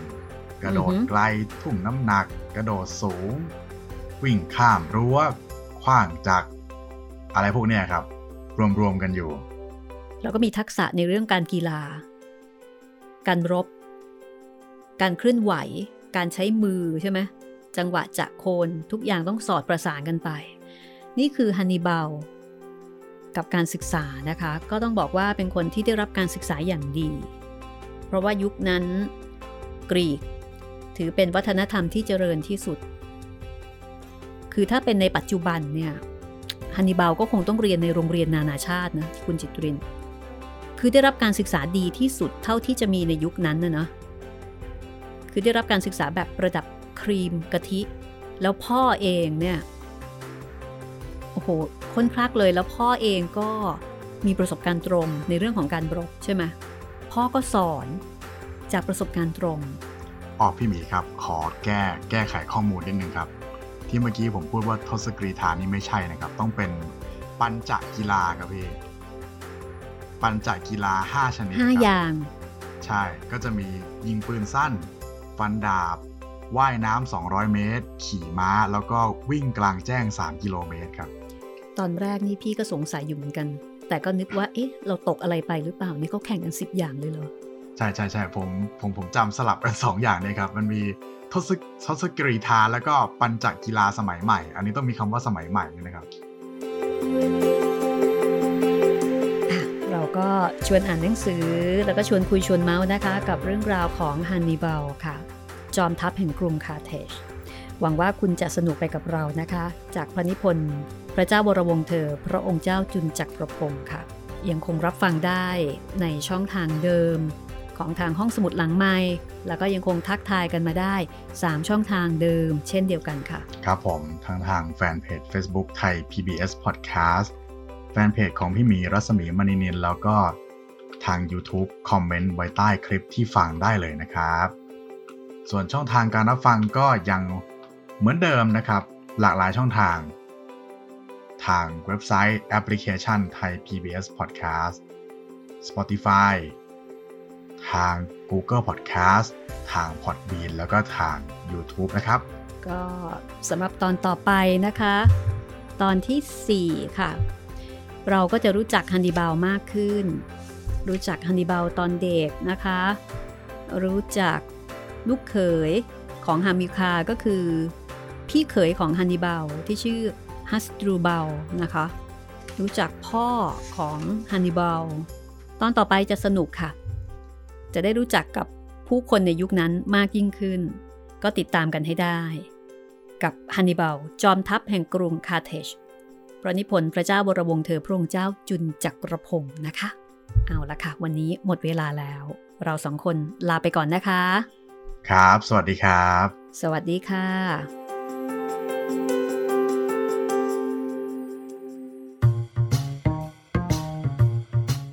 กระโดดไกลทุ่งน้ำหนัก กระโดดสูง วิ่งข้ามรั้วขว้างจาก อะไรพวกเนี้ยครับ รวมๆกันอยู่ แล้วก็มีทักษะในเรื่องการกีฬา การรบ การเคลื่อนไหว การใช้มือใช่ไหมจังหวะจะโคนทุกอย่างต้องสอดประสานกันไป นี่คือฮันนิบาล กับการศึกษานะคะ ก็ต้องบอกว่าเป็นคนที่ได้รับการศึกษาอย่างดี เพราะว่ายุคนั้นกรีก ถือเป็นวัฒนธรรมที่เจริญที่สุด คือถ้าเป็นในปัจจุบันเนี่ยฮันนิบาลก็คงต้องเรียนในโรงเรียนนานาชาตินะคุณจิตริน คือได้รับการศึกษาดีที่สุดเท่าที่จะมีในยุคนั้นนะนะคือได้รับการศึกษาแบบระดับครีมกะทิ แล้วพ่อเองเนี่ย โอ้โหค้นคลักเลยแล้วพ่อเองก็มีประสบการณ์ตรงในเรื่องของการรบใช่ไหมพ่อก็สอนจากประสบการณ์ตรงออกพี่หมีครับ ขอแก้แก้ไขข้อมูลนิดนึงครับ ที่เมื่อกี้ผมพูดว่าทศกรีธานี่ไม่ใช่นะครับ ต้องเป็นปัญจกีฬาครับพี่ปัญจกีฬา 5 ชนิด5ครับอย่าง ใช่ก็จะมียิงปืนสั้น ฟันดาบ ว่ายน้ำ200 เมตร ขี่ม้าแล้วก็วิ่งกลางแจ้ง 3 กิโลเมตรครับ ตอนแรกนี่พี่ก็สงสัยอยู่เหมือนกัน แต่ก็นึกว่า เอ๊ะ เราตกอะไรไปหรือเปล่า นี่เขาแข่งกัน 10 อย่างเลยเหรอ ใช่ใช่ใช่ผมผมผมจำสลับกัน2อย่างเนี่ยครับ มันมีทศทศกรีธาแล้วก็ปัญจกีฬาสมัยใหม่ อันนี้ต้องมีคำว่าสมัยใหม่ด้วยนะครับเราก็ชวนอ่านหนังสือ แล้วก็ชวนคุยชวนเมาส์นะคะ กับเรื่องราวของฮันนิบาลค่ะ จอมทัพแห่งกรุงคาร์เทจ หวังว่าคุณจะสนุกไปกับเรานะคะ จากพระนิพนธ์พระเจ้าวรวงเธอ พระองค์เจ้าจุนจักรพงศ์ค่ะ ยังคงรับฟังได้ในช่องทางเดิม ของทางห้องสมุดหลังไม้แล้วก็ยังคงทักทายกันมาได้ 3 ช่องทางเดิม เช่นเดียวกันค่ะ ครับผมทางทางแฟนเพจ Facebook ไทย PBS Podcast แฟนเพจของพี่หมีรัศมีมณีนิลแล้วก็ทาง YouTube คอมเมนต์ไว้ใต้คลิปที่ฟังได้เลยนะครับ ส่วนช่องทางการรับฟังก็ยัง เหมือนเดิมนะครับ หลากหลายช่องทาง ทางเว็บไซต์แอปพลิเคชันไทย PBS Podcast Spotify ทาง Google Podcast ทาง Podbean แล้วก็ทาง YouTube นะครับ ก็สำหรับตอนต่อไปนะคะ ตอนทีสี่4 ค่ะ เราก็จะรู้จักฮันนิบาลมากขึ้น รู้จักฮันนิบาลตอนเด็กนะคะ รู้จักลูกเขยของฮามิคาก็คือ พี่เขยของฮันนิบาลที่ชื่อฮัสตรูบาลนะคะ รู้จักพ่อของฮันนิบาลตอนต่อไปจะสนุกค่ะ จะได้รู้จักกับผู้คนในยุคนั้นมากยิ่งขึ้น ก็ติดตามกันให้ได้ กับฮันนิบาลจอมทัพแห่งกรุงคาร์เทจพระนิพนธ์พระเจ้าวรวงศ์เธอพระองค์เจ้าจุนจักรพงศ์นะคะ เอาละค่ะ วันนี้หมดเวลาแล้ว เราสองคนลาไปก่อนนะคะ ครับ สวัสดีครับ สวัสดีค่ะ